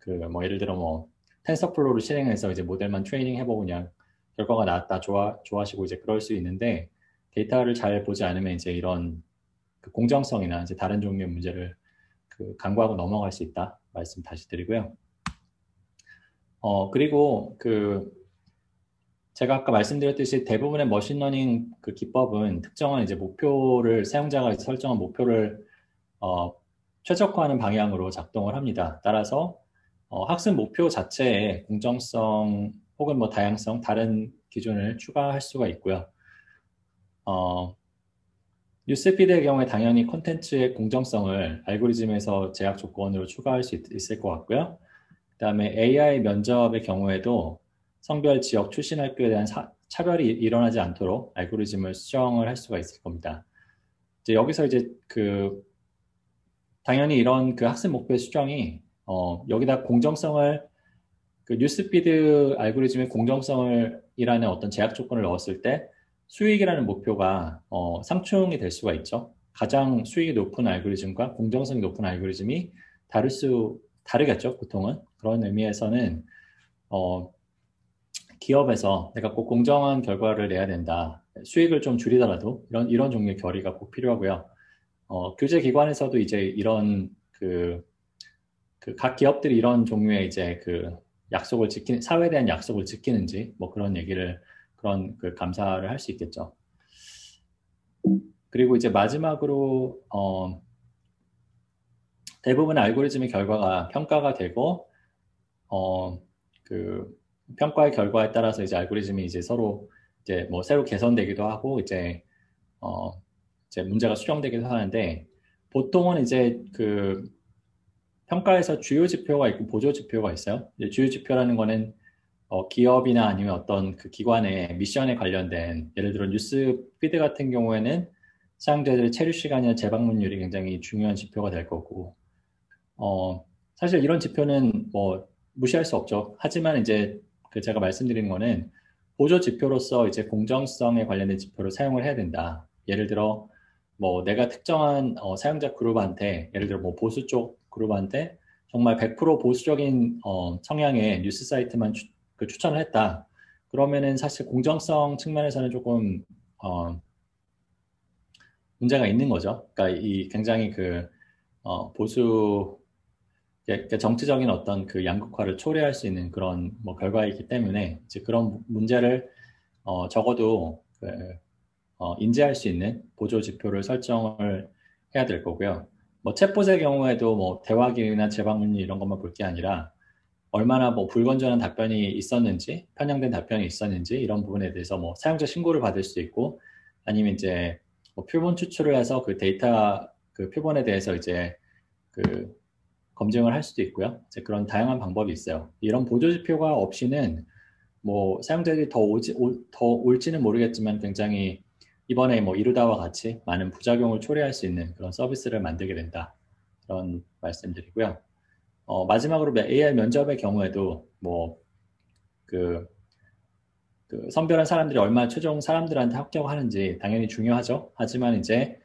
그 뭐 예를 들어 뭐 TensorFlow를 실행해서 이제 모델만 트레이닝 해보고 그냥 결과가 나왔다 좋아 좋아하시고 이제 그럴 수 있는데 데이터를 잘 보지 않으면 이제 이런 그 공정성이나 이제 다른 종류의 문제를 그 간과하고 넘어갈 수 있다 말씀 다시 드리고요. 어 그리고 그 제가 아까 말씀드렸듯이 대부분의 machine learning 그 기법은 특정한 이제 목표를 사용자가 설정한 목표를 어, 최적화하는 방향으로 작동을 합니다. 따라서 어, 학습 목표 자체에 공정성 혹은 뭐 다양성 다른 기준을 추가할 수가 있고요. 어, news feed의 경우에 당연히 콘텐츠의 공정성을 알고리즘에서 제약 조건으로 추가할 수 있, 을것 같고요. 그 다음에 AI 면접의 경우에도 성별, 지역, 출신 학교에 대한 사, 차별이 일어나지 않도록 알고리즘을 수정을 할 수가 있을 겁니다. 이제 여기서 이제 그 당연히 이런 그 학습 목표 수정이 어, 여기다 공정성을 그 뉴스피드 알고리즘의 공정성을 이라는 어떤 제약 조건을 넣었을 때 수익이라는 목표가 어, 상충이 될 수가 있죠. 가장 수익이 높은 알고리즘과 공정성이 높은 알고리즘이 다를 수 다르겠죠. 보통은 그런 의미에서는 어, 기업에서 내가 꼭 공정한 결과를 내야 된다. 수익을 좀 줄이더라도 이런 이런 종류의 결의가 꼭 필요하고요. 어, 교제 기관에서도 이제 이런 그 그 각 기업들이 이런 종류의 이제 그 약속을 지키는 사회에 대한 약속을 지키는지 뭐 그런 얘기를 그런 그 감사를 할 수 있겠죠. 그리고 이제 마지막으로 어 대부분 알고리즘의 결과가 평가가 되고 어 그 평가의 결과에 따라서 이제 알고리즘이 이제 서로 이제 뭐 새로 개선되기도 하고 이제 어 이제 문제가 수정되기도 하는데 보통은 이제 그 평가에서 주요 지표가 있고 보조 지표가 있어요. 주요 지표라는 거는 어, 기업이나 아니면 어떤 그 기관의 미션에 관련된 예를 들어 뉴스 피드 같은 경우에는 사용자들의 체류 시간이나 재방문율이 굉장히 중요한 지표가 될 거고 어, 사실 이런 지표는 뭐 무시할 수 없죠. 하지만 이제 그 제가 말씀드리는 거는 보조 지표로서 이제 공정성에 관련된 지표를 사용을 해야 된다. 예를 들어 뭐 내가 특정한 어, 사용자 그룹한테 예를 들어 뭐 보수 쪽 그룹한테 정말 100% 보수적인 어, 성향의 뉴스 사이트만 추, 그 추천을 했다. 그러면은 사실 공정성 측면에서는 조금 어, 문제가 있는 거죠. 그러니까 이 굉장히 그 어, 보수 그러니까 정치적인 어떤 그 양극화를 초래할 수 있는 그런 뭐 결과이기 때문에 이제 그런 문제를 어, 적어도 그, 어, 인지할 수 있는 보조 지표를 설정을 해야 될 거고요. 뭐 챗봇의 경우에도 뭐 대화기나 재방문율 이런 것만 볼 게 아니라 얼마나 뭐 불건전한 답변이 있었는지 편향된 답변이 있었는지 이런 부분에 대해서 뭐 사용자 신고를 받을 수 있고 아니면 이제 뭐 표본 추출을 해서 그 데이터 그 표본에 대해서 이제 그 검증을 할 수도 있고요. 이제 그런 다양한 방법이 있어요. 이런 보조 지표가 없이는 뭐 사용자들이 더 오지 오, 더 올지는 모르겠지만 굉장히 이번에 뭐 이루다와 같이 많은 부작용을 초래할 수 있는 그런 서비스를 만들게 된다. 그런 말씀드리고요. 어, 마지막으로 AI 면접의 경우에도 뭐그 그 선별한 사람들이 얼마나 최종 사람들한테 합격하는지 당연히 중요하죠. 하지만 이제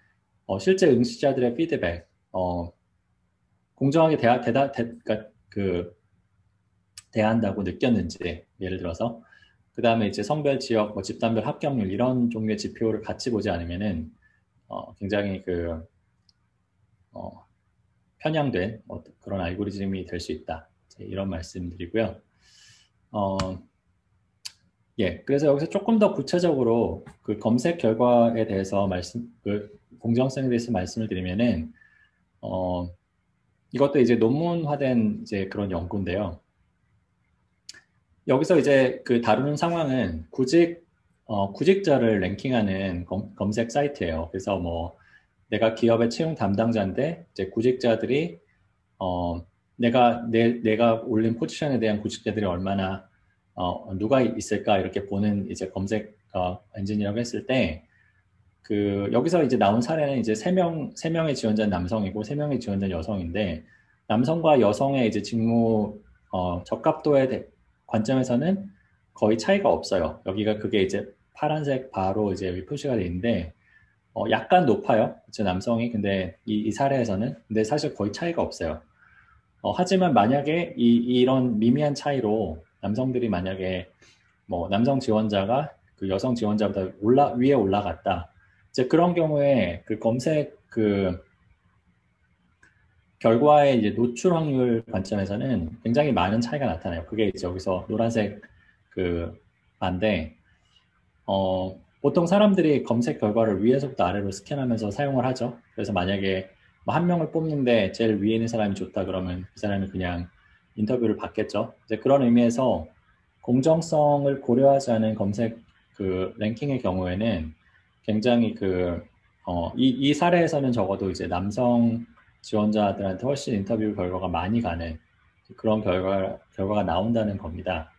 어, 실제 응시자들의 피드백, 어, 공정하게 대다, 대, 그러니까 그 대한다고 느꼈는지 예를 들어서 그 다음에 이제 성별 지역, 뭐 집단별 합격률 이런 종류의 지표를 같이 보지 않으면은 어, 굉장히 그 어, 편향된 어, 그런 알고리즘이 될 수 있다. 이런 말씀드리고요. 어, 예, 그래서 여기서 조금 더 구체적으로 그 검색 결과에 대해서 말씀, 그 공정성에 대해서 말씀을 드리면은 어, 이것도 이제 논문화된 이제 그런 연구인데요. 여기서 이제 그 다루는 상황은 구직 어, 구직자를 랭킹하는 검, 검색 사이트예요. 그래서 뭐 내가 기업의 채용 담당자인데 이제 구직자들이 어, 내가 내, 내가 올린 포지션에 대한 구직자들이 얼마나 어, 누가 있을까 이렇게 보는 이제 검색 어, 엔진이라고 했을 때 그 여기서 이제 나온 사례는 이제 세명세 명의 지원자는 남성이고 세 명의 지원자는 여성인데 남성과 여성의 이제 직무 어, 적합도에 대, 관점에서는 거의 차이가 없어요. 여기가 그게 이제 파란색 바로 이제 표시가 되어 있는데 어, 약간 높아요. 제 남성이 근데 이, 이, 사례에서는 근데 사실 거의 차이가 없어요. 어, 하지만 만약에 이, 이런 미미한 차이로 남성들이 만약에 뭐 남성 지원자가 그 여성 지원자보다 올라 위에 올라갔다. 이제 그런 경우에 그 검색 그 결과의 이제 노출 확률 관점에서는 굉장히 많은 차이가 나타나요. 그게 이제 여기서 노란색 그 반대 어, 보통 사람들이 검색 결과를 위에서부터 아래로 스캔하면서 사용을 하죠. 그래서 만약에 뭐 한 명을 뽑는데 제일 위에 있는 사람이 좋다 그러면 그 사람이 그냥 인터뷰를 받겠죠. 이제 그런 의미에서 공정성을 고려하지 않은 검색 그 랭킹의 경우에는 굉장히 그, 어, 이, 이 사례에서는 적어도 이제 남성 지원자들한테 훨씬 인터뷰 결과가 많이 가는 그런 결과, 결과가 나온다는 겁니다.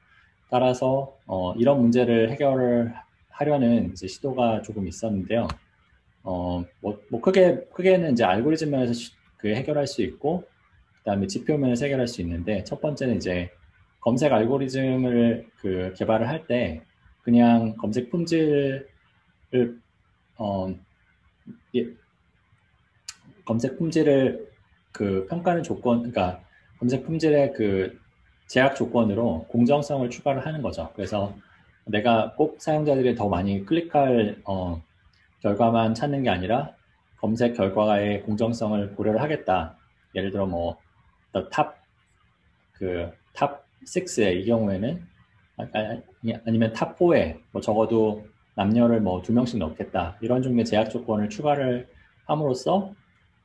따라서 어, 이런 문제를 해결을 하려는 시도가 조금 있었는데요. 어, 뭐, 뭐 크게 크게는 이제 알고리즘 면에서 시, 그 해결할 수 있고 그 다음에 지표 면에서 해결할 수 있는데 첫 번째는 이제 검색 알고리즘을 그 개발을 할 때 그냥 검색 품질을 어, 예, 검색 품질을 그 평가하는 조건, 그러니까 검색 품질의 그 제약 조건으로 공정성을 추가를 하는 거죠. 그래서 내가 꼭 사용자들이 더 많이 클릭할 어, 결과만 찾는 게 아니라 검색 결과의 공정성을 고려를 하겠다. 예를 들어 뭐탑 그 top 6에 이 경우에는 아, 아니면 top 4에 뭐 적어도 남녀를 뭐 두 명씩 넣겠다 이런 종류의 제약 조건을 추가를 함으로써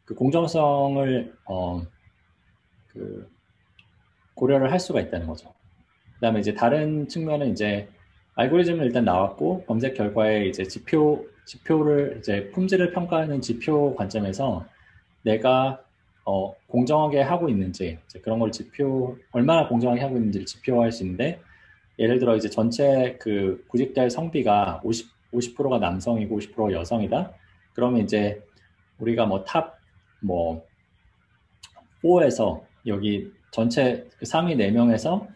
그 공정성을 어, 그 고려를 할 수가 있다는 거죠. 그다음에 이제 다른 측면은 이제 알고리즘은 일단 나왔고 검색 결과에 이제 지표 지표를 이제 품질을 평가하는 지표 관점에서 내가 어, 공정하게 하고 있는지 그런 걸 지표 얼마나 공정하게 하고 있는지를 지표화할 수 있는데 예를 들어 이제 전체 그 구직자의 성비가 50 50%가 남성이고 50%가 여성이다. 그러면 이제 우리가 뭐 top 뭐 4에서 여기 전체 그 상위 4명에서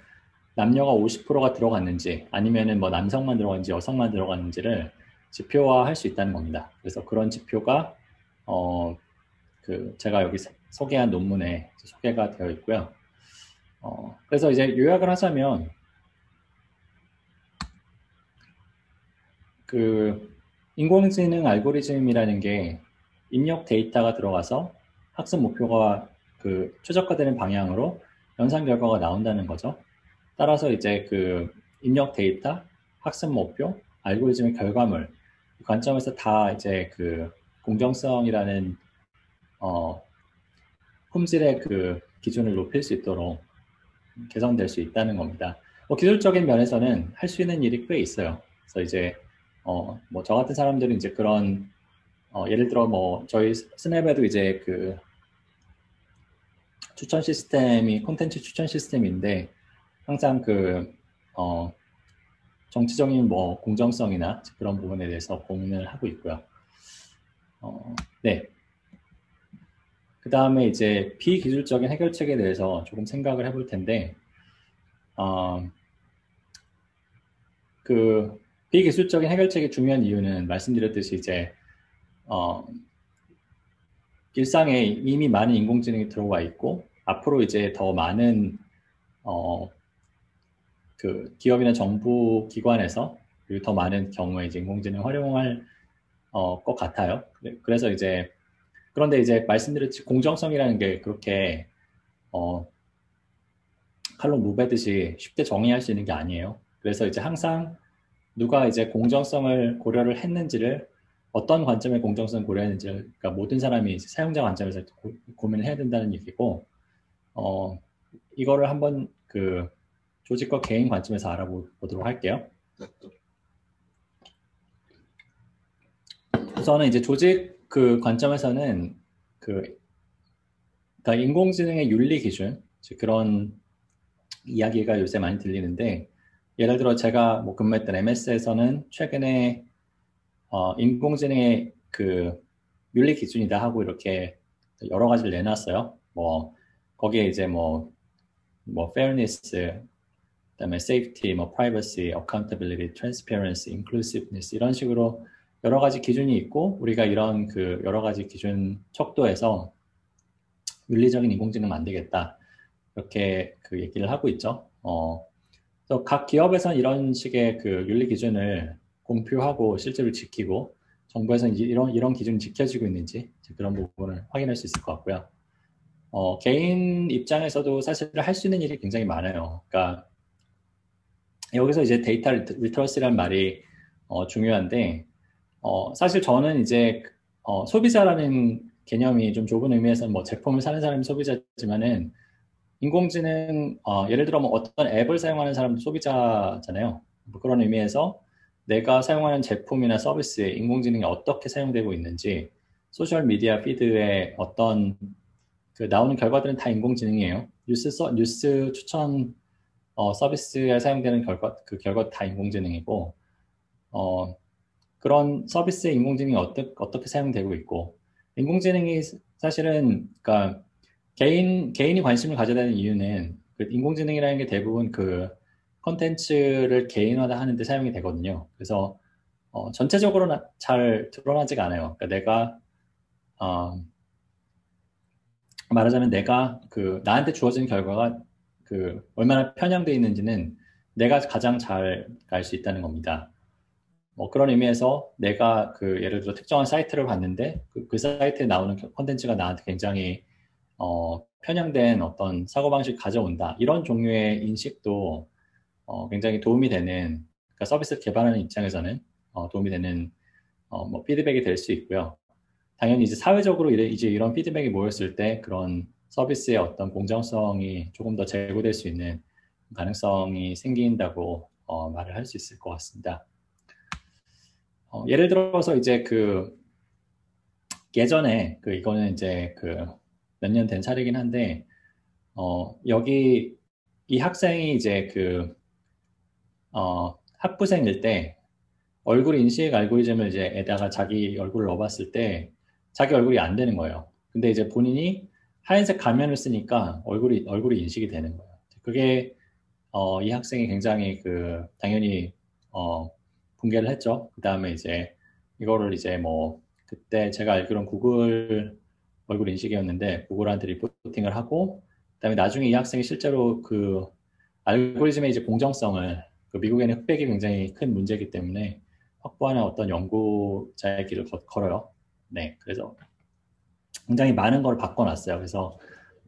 남녀가 50%가 들어갔는지 아니면은 뭐 남성만 들어갔는지 여성만 들어갔는지를 지표화할 수 있다는 겁니다. 그래서 그런 지표가 어 그 제가 여기 소개한 논문에 소개가 되어 있고요. 어 그래서 이제 요약을 하자면 그 인공지능 알고리즘이라는 게 입력 데이터가 들어가서 학습 목표가 그 최적화되는 방향으로 연산 결과가 나온다는 거죠. 따라서 이제 그 입력 데이터, 학습 목표, 알고리즘의 결과물 그 관점에서 다 이제 그 공정성이라는 어 품질의 그 기준을 높일 수 있도록 개선될 수 있다는 겁니다. 뭐 기술적인 면에서는 할 수 있는 일이 꽤 있어요. 그래서 이제 어 뭐 저 같은 사람들은 이제 그런 어, 예를 들어 뭐 저희 스냅에도 이제 그 추천 시스템이 콘텐츠 추천 시스템인데 항상 그 어, 정치적인 뭐 공정성이나 그런 부분에 대해서 고민을 하고 있고요. 어, 네. 그 다음에 이제 비기술적인 해결책에 대해서 조금 생각을 해볼 텐데, 어, 그 비기술적인 해결책이 중요한 이유는 말씀드렸듯이 이제 어, 일상에 이미 많은 인공지능이 들어와 있고 앞으로 이제 더 많은 어, 그 기업이나 정부 기관에서 그리고 더 많은 경우에 이제 인공지능 활용할 어, 것 같아요. 그래서 이제 그런데 이제 말씀드렸듯이 공정성이라는 게 그렇게 어, 칼로 무배듯이 쉽게 정의할 수 있는 게 아니에요. 그래서 이제 항상 누가 이제 공정성을 고려를 했는지를 어떤 관점의 공정성을 고려했는지 그러니까 모든 사람이 사용자 관점에서 고, 민을 해야 된다는 얘기고 어 이거를 한번 그 조직과 개인 관점에서 알아보도록 할게요. 우선은 이제 조직 그 관점에서는 그 그러니까 인공지능의 윤리 기준 그런 이야기가 요새 많이 들리는데 예를 들어 제가 뭐 근무했던 MS에서는 최근에 어, 인공지능의 그 윤리 기준이다 하고 이렇게 여러 가지를 내놨어요. 뭐 거기에 이제 뭐뭐 뭐 fairness, 그다음에 safety, 뭐 privacy, accountability, transparency, inclusiveness 이런 식으로 여러 가지 기준이 있고 우리가 이런 그 여러 가지 기준 척도에서 윤리적인 인공지능 만들겠다 이렇게 그 얘기를 하고 있죠. 어, 각 기업에서는 이런 식의 그 윤리 기준을 공표하고 실제로 지키고 정부에서는 이런 이런 기준이 지켜지고 있는지 그런 부분을 확인할 수 있을 것 같고요. 어, 개인 입장에서도 사실 할 수 있는 일이 굉장히 많아요. 그러니까 여기서 이제 데이터 리터러시라는 말이 어, 중요한데 어, 사실 저는 이제 어, 소비자라는 개념이 좀 좁은 의미에서는 뭐 제품을 사는 사람이 소비자지만은 인공지능 어, 예를 들어 뭐 어떤 앱을 사용하는 사람도 소비자잖아요. 뭐 그런 의미에서 내가 사용하는 제품이나 서비스에 인공지능이 어떻게 사용되고 있는지 소셜 미디어 피드에 어떤 그 나오는 결과들은 다 인공지능이에요. 뉴스 서, 뉴스 추천 어, 서비스에 사용되는 결과 그 결과 다 인공지능이고 어, 그런 서비스에 인공지능이 어떻게 어떻게 사용되고 있고 인공지능이 사실은 그러니까 개인, 개인이 관심을 가져야 되는 이유는 그 인공지능이라는 게 대부분 그 컨텐츠를 개인화하는 데 사용이 되거든요. 그래서 어, 전체적으로 잘 드러나지가 않아요. 그러니까 내가 어, 말하자면 내가 그 나한테 주어진 결과가 그 얼마나 편향되어 있는지는 내가 가장 잘 알 수 있다는 겁니다. 뭐 그런 의미에서 내가 그 예를 들어 특정한 사이트를 봤는데 그, 그 사이트에 나오는 컨텐츠가 나한테 굉장히 어, 편향된 어떤 사고방식 가져온다. 이런 종류의 인식도 어, 굉장히 도움이 되는, 그러니까 서비스를 개발하는 입장에서는 어, 도움이 되는 어, 뭐 피드백이 될 수 있고요. 당연히 이제 사회적으로 이제 이런 피드백이 모였을 때 그런 서비스의 어떤 공정성이 조금 더 제고될 수 있는 가능성이 생긴다고 어, 말을 할 수 있을 것 같습니다. 어, 예를 들어서 이제 그 예전에 그 이거는 이제 그 몇 년 된 사례긴 한데 어, 여기 이 학생이 이제 그 어, 학부생일 때 얼굴 인식 알고리즘을 이제 에다가 자기 얼굴을 넣어봤을 때 자기 얼굴이 안 되는 거예요. 근데 이제 본인이 하얀색 가면을 쓰니까 얼굴이 얼굴이 인식이 되는 거예요. 그게 어, 이 학생이 굉장히 그 당연히 어, 붕괴를 했죠. 그 다음에 이제 이거를 이제 뭐 그때 제가 알기로는 구글 얼굴 인식이었는데 구글한테 리포팅을 하고 그다음에 나중에 이 학생이 실제로 그 알고리즘의 이제 공정성을 그 미국에는 흑백이 굉장히 큰 문제이기 때문에 확보하는 어떤 연구자의 길을 걸어요. 네, 그래서 굉장히 많은 걸 바꿔놨어요. 그래서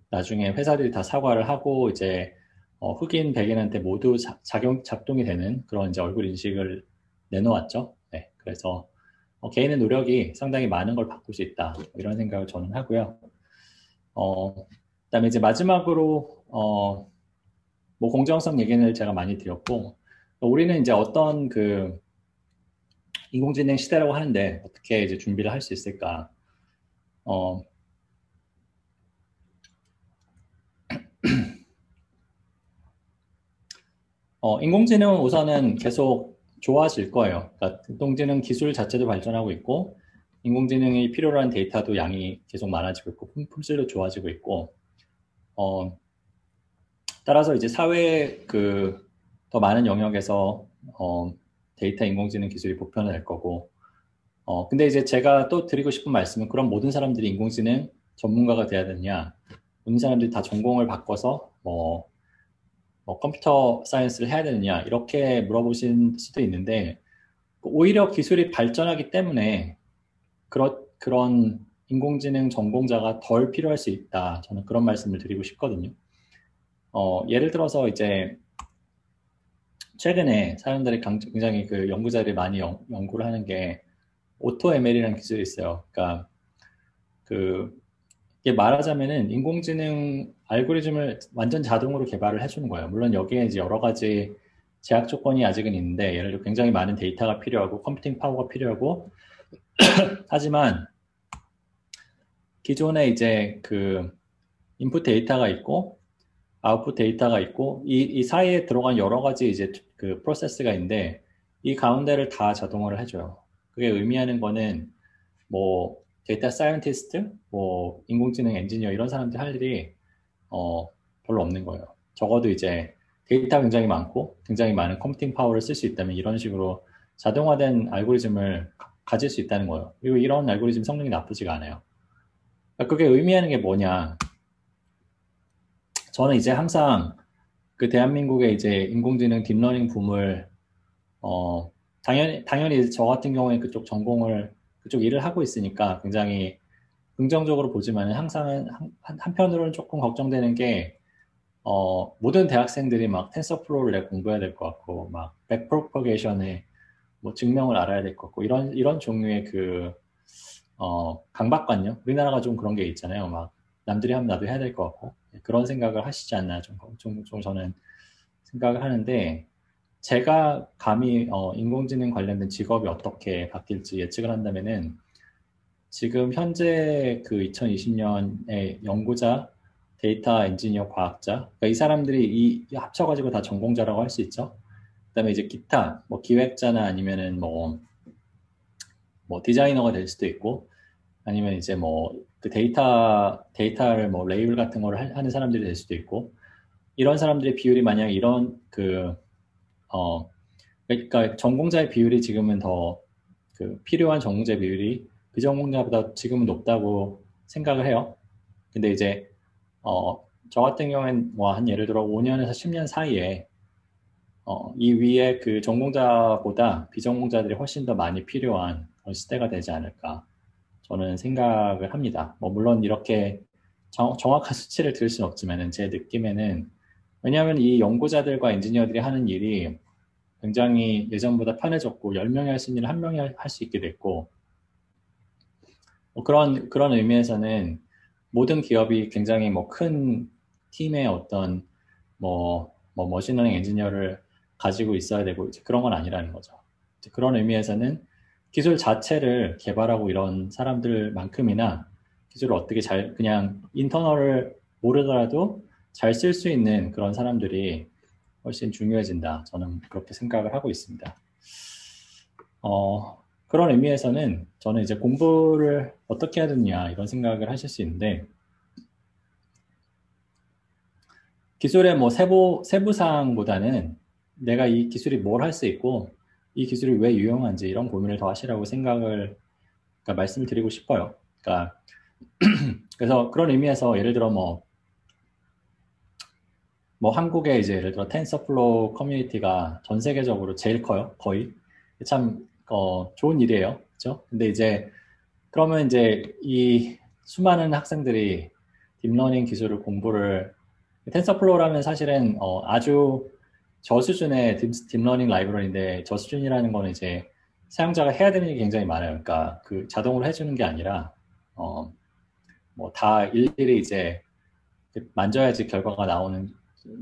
나중에 회사들이 다 사과를 하고 이제 어, 흑인 백인한테 모두 자, 작용 작동이 되는 그런 이제 얼굴 인식을 내놓았죠. 네, 그래서 어, 개인의 노력이 상당히 많은 걸 바꿀 수 있다 이런 생각을 저는 하고요. 어, 그다음에 이제 마지막으로 어, 뭐 공정성 얘기를 제가 많이 드렸고 우리는 이제 어떤 그 인공지능 시대라고 하는데 어떻게 이제 준비를 할 수 있을까? 어, 어, 인공지능은 우선은 계속 좋아질 거예요. 그러니까 인공지능 기술 자체도 발전하고 있고 인공지능이 필요로 한 데이터도 양이 계속 많아지고 있고 품질도 좋아지고 있고 어, 따라서 이제 사회 그 더 많은 영역에서 어, 데이터 인공지능 기술이 보편화될 거고 어 근데 이제 제가 또 드리고 싶은 말씀은 그럼 모든 사람들이 인공지능 전문가가 돼야 되느냐 모든 사람들이 다 전공을 바꿔서 뭐, 뭐 computer science를 해야 되느냐 이렇게 물어보신 수도 있는데 오히려 기술이 발전하기 때문에 그런 그런 인공지능 전공자가 덜 필요할 수 있다. 저는 그런 말씀을 드리고 싶거든요. 어, 예를 들어서 이제 최근에 사람들이 굉장히 그 연구자들이 많이 연, 구를 하는 게 AutoML이라는 기술이 있어요. 그러니까 그 이게 말하자면은 인공지능 알고리즘을 완전 자동으로 개발을 해주는 거예요. 물론 여기에 이제 여러 가지 제약 조건이 아직은 있는데 예를 들어 굉장히 많은 데이터가 필요하고 컴퓨팅 파워가 필요하고 하지만 기존에 이제 그 input 데이터가 있고 아웃풋 데이터가 있고 이, 이 사이에 들어간 여러 가지 이제 그 프로세스가 있는데 이 가운데를 다 자동화를 해줘요. 그게 의미하는 거는 뭐 data scientist, 뭐 인공지능 엔지니어 이런 사람들 할 일이 어 별로 없는 거예요. 적어도 이제 데이터 굉장히 많고 굉장히 많은 컴퓨팅 파워를 쓸 수 있다면 이런 식으로 자동화된 알고리즘을 가, 질 수 있다는 거예요. 그리고 이런 알고리즘 성능이 나쁘지가 않아요. 그러니까 그게 의미하는 게 뭐냐? 저는 이제 항상 그 대한민국의 이제 인공지능 딥러닝 붐을 어 당연히 당연히 저 같은 경우에 그쪽 전공을 그쪽 일을 하고 있으니까 굉장히 긍정적으로 보지만 항상 한, 한편으로는 조금 걱정되는 게 어, 모든 대학생들이 막 TensorFlow를 공부해야 될 것 같고 막 backpropagation의 뭐 증명을 알아야 될 것 같고 이런 이런 종류의 그 어, 강박관념? 우리나라가 좀 그런 게 있잖아요. 막 남들이 하면 나도 해야 될 것 같고 그런 생각을 하시지 않나 좀, 좀, 좀 저는 생각을 하는데 제가 감히 어, 인공지능 관련된 직업이 어떻게 바뀔지 예측을 한다면은 지금 현재 그 2020년에 연구자, 데이터 엔지니어, 과학자, 그러니까 이 사람들이 이 합쳐가지고 다 전공자라고 할 수 있죠. 그다음에 이제 기타, 뭐 기획자나 아니면은 뭐, 뭐 디자이너가 될 수도 있고, 아니면 이제 뭐 그 데이터 데이터를 뭐 레이블 같은 거를 하는 사람들이 될 수도 있고, 이런 사람들의 비율이 만약 이런 그 어, 그러니까 전공자의 비율이 지금은 더 그 필요한 전공자 비율이 그 전공자보다 지금은 높다고 생각을 해요. 근데 이제 어, 저 같은 경우엔 뭐 한 예를 들어 5년에서 10년 사이에 어, 이 위에 그 전공자보다 비전공자들이 훨씬 더 많이 필요한 그런 시대가 되지 않을까 저는 생각을 합니다. 뭐 물론 이렇게 정, 확한 수치를 들을 수는 없지만 제 느낌에는 왜냐하면 이 연구자들과 엔지니어들이 하는 일이 굉장히 예전보다 편해졌고 10명이 할 수 있는 일을 1명이 할 수 있게 됐고 뭐 그런 그런 의미에서는 모든 기업이 굉장히 뭐 큰 팀의 어떤 뭐, 뭐 machine learning 엔지니어를 가지고 있어야 되고 그런 건 아니라는 거죠. 그런 의미에서는 기술 자체를 개발하고 이런 사람들만큼이나 기술을 어떻게 잘 그냥 internal을 모르더라도 잘 쓸 수 있는 그런 사람들이 훨씬 중요해진다. 저는 그렇게 생각을 하고 있습니다. 어, 그런 의미에서는 저는 이제 공부를 어떻게 해야 되느냐 이런 생각을 하실 수 있는데 기술의 뭐 세부 세부 사항보다는 내가 이 기술이 뭘 할 수 있고 이 기술이 왜 유용한지 이런 고민을 더 하시라고 생각을 그러니까 말씀을 드리고 싶어요. 그러니까 그래서 그런 의미에서 예를 들어 뭐뭐 한국의 이제 예를 들어 TensorFlow 커뮤니티가 전 세계적으로 제일 커요. 거의. 참 어, 좋은 일이에요. 그렇죠? 근데 이제 그러면 이제 이 수많은 학생들이 딥러닝 기술을 공부를 TensorFlow라면 사실은 어, 아주 저 수준의 딥, 딥러닝 라이브러리인데 저 수준이라는 거는 이제 사용자가 해야 되는 게 굉장히 많아요. 그러니까 그 자동으로 해주는 게 아니라 어, 뭐 다 일일이 이제 만져야지 결과가 나오는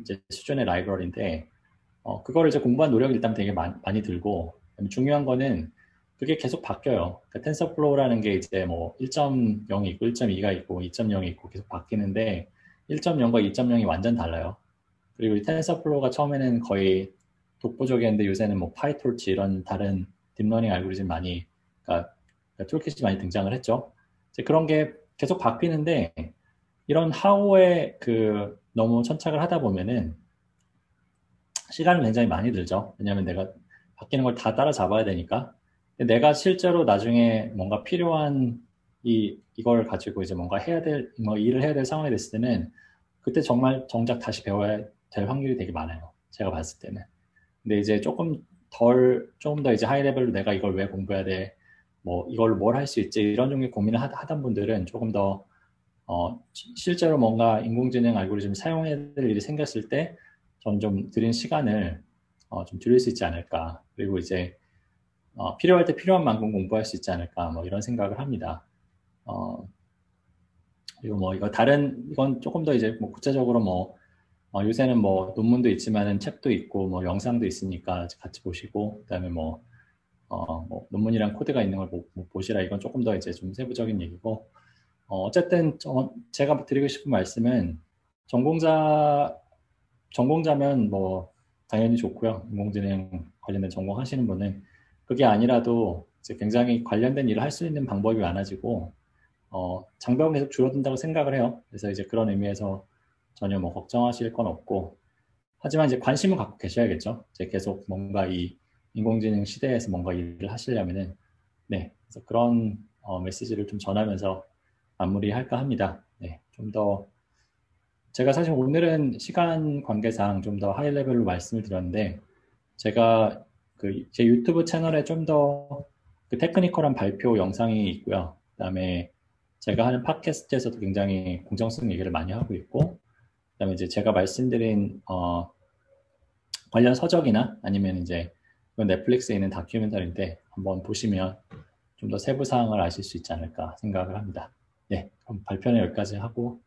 이제 수준의 라이브러리인데 어, 그거를 이제 공부한 노력이 일단 되게 많이, 많이 들고 중요한 거는 그게 계속 바뀌어요. 그러니까 TensorFlow라는 게 이제 뭐 1.0이 있고 1.2가 있고 2.0이 있고 계속 바뀌는데 1.0과 2.0이 완전 달라요. 그리고 이 TensorFlow가 처음에는 거의 독보적이었는데 요새는 뭐 PyTorch 이런 다른 딥러닝 알고리즘 많이 그러니까, 그러니까 toolkit이 많이 등장을 했죠. 이제 그런 게 계속 바뀌는데 이런 how의 그 너무 천착을 하다 보면은 시간을 굉장히 많이 들죠. 왜냐하면 내가 바뀌는 걸 다 따라잡아야 되니까. 내가 실제로 나중에 뭔가 필요한 이 이걸 가지고 이제 뭔가 해야 될 뭐 일을 해야 될 상황이 됐을 때는 그때 정말 정작 다시 배워야 될 확률이 되게 많아요. 제가 봤을 때는. 근데 이제 조금 덜, 조금 더 이제 하이 레벨로 내가 이걸 왜 공부해야 돼? 뭐 이걸로 뭘할 수 있지? 이런 종류의 고민을 하, 던 분들은 조금 더 어, 실제로 뭔가 인공지능 알고리즘 사용해야 될 일이 생겼을 때 전 좀 드린 시간을 어, 좀 줄일 수 있지 않을까. 그리고 이제 어, 필요할 때 필요한 만큼 공부할 수 있지 않을까. 뭐 이런 생각을 합니다. 어, 그리고 뭐 이거 다른 이건 조금 더 이제 뭐 구체적으로 뭐 어, 요새는 뭐 논문도 있지만은 책도 있고 뭐 영상도 있으니까 같이 보시고 그다음에 뭐, 어, 뭐 논문이랑 코드가 있는 걸 보, 뭐 보시라. 이건 조금 더 이제 좀 세부적인 얘기고. 어, 어쨌든 저, 제가 드리고 싶은 말씀은 전공자 전공자면 뭐 당연히 좋고요. 인공지능 관련된 전공 하시는 분은 그게 아니라도 이제 굉장히 관련된 일을 할 수 있는 방법이 많아지고 어, 장벽은 계속 줄어든다고 생각을 해요. 그래서 이제 그런 의미에서 전혀 뭐 걱정하실 건 없고 하지만 이제 관심을 갖고 계셔야겠죠. 이제 계속 뭔가 이 인공지능 시대에서 뭔가 일을 하시려면은 네 그래서 그런 어, 메시지를 좀 전하면서 마무리할까 합니다. 네, 좀 더 제가 사실 오늘은 시간 관계상 좀 더 high level로 말씀을 드렸는데 제가 그 제 유튜브 채널에 좀 더 그 technical한 발표 영상이 있고요. 그다음에 제가 하는 팟캐스트에서도 굉장히 공정성 얘기를 많이 하고 있고 그다음에 이제 제가 말씀드린 어, 관련 서적이나 아니면 이제 넷플릭스에 있는 다큐멘터리인데 한번 보시면 좀 더 세부 사항을 아실 수 있지 않을까 생각을 합니다. 네, 그럼 발표는 여기까지 하고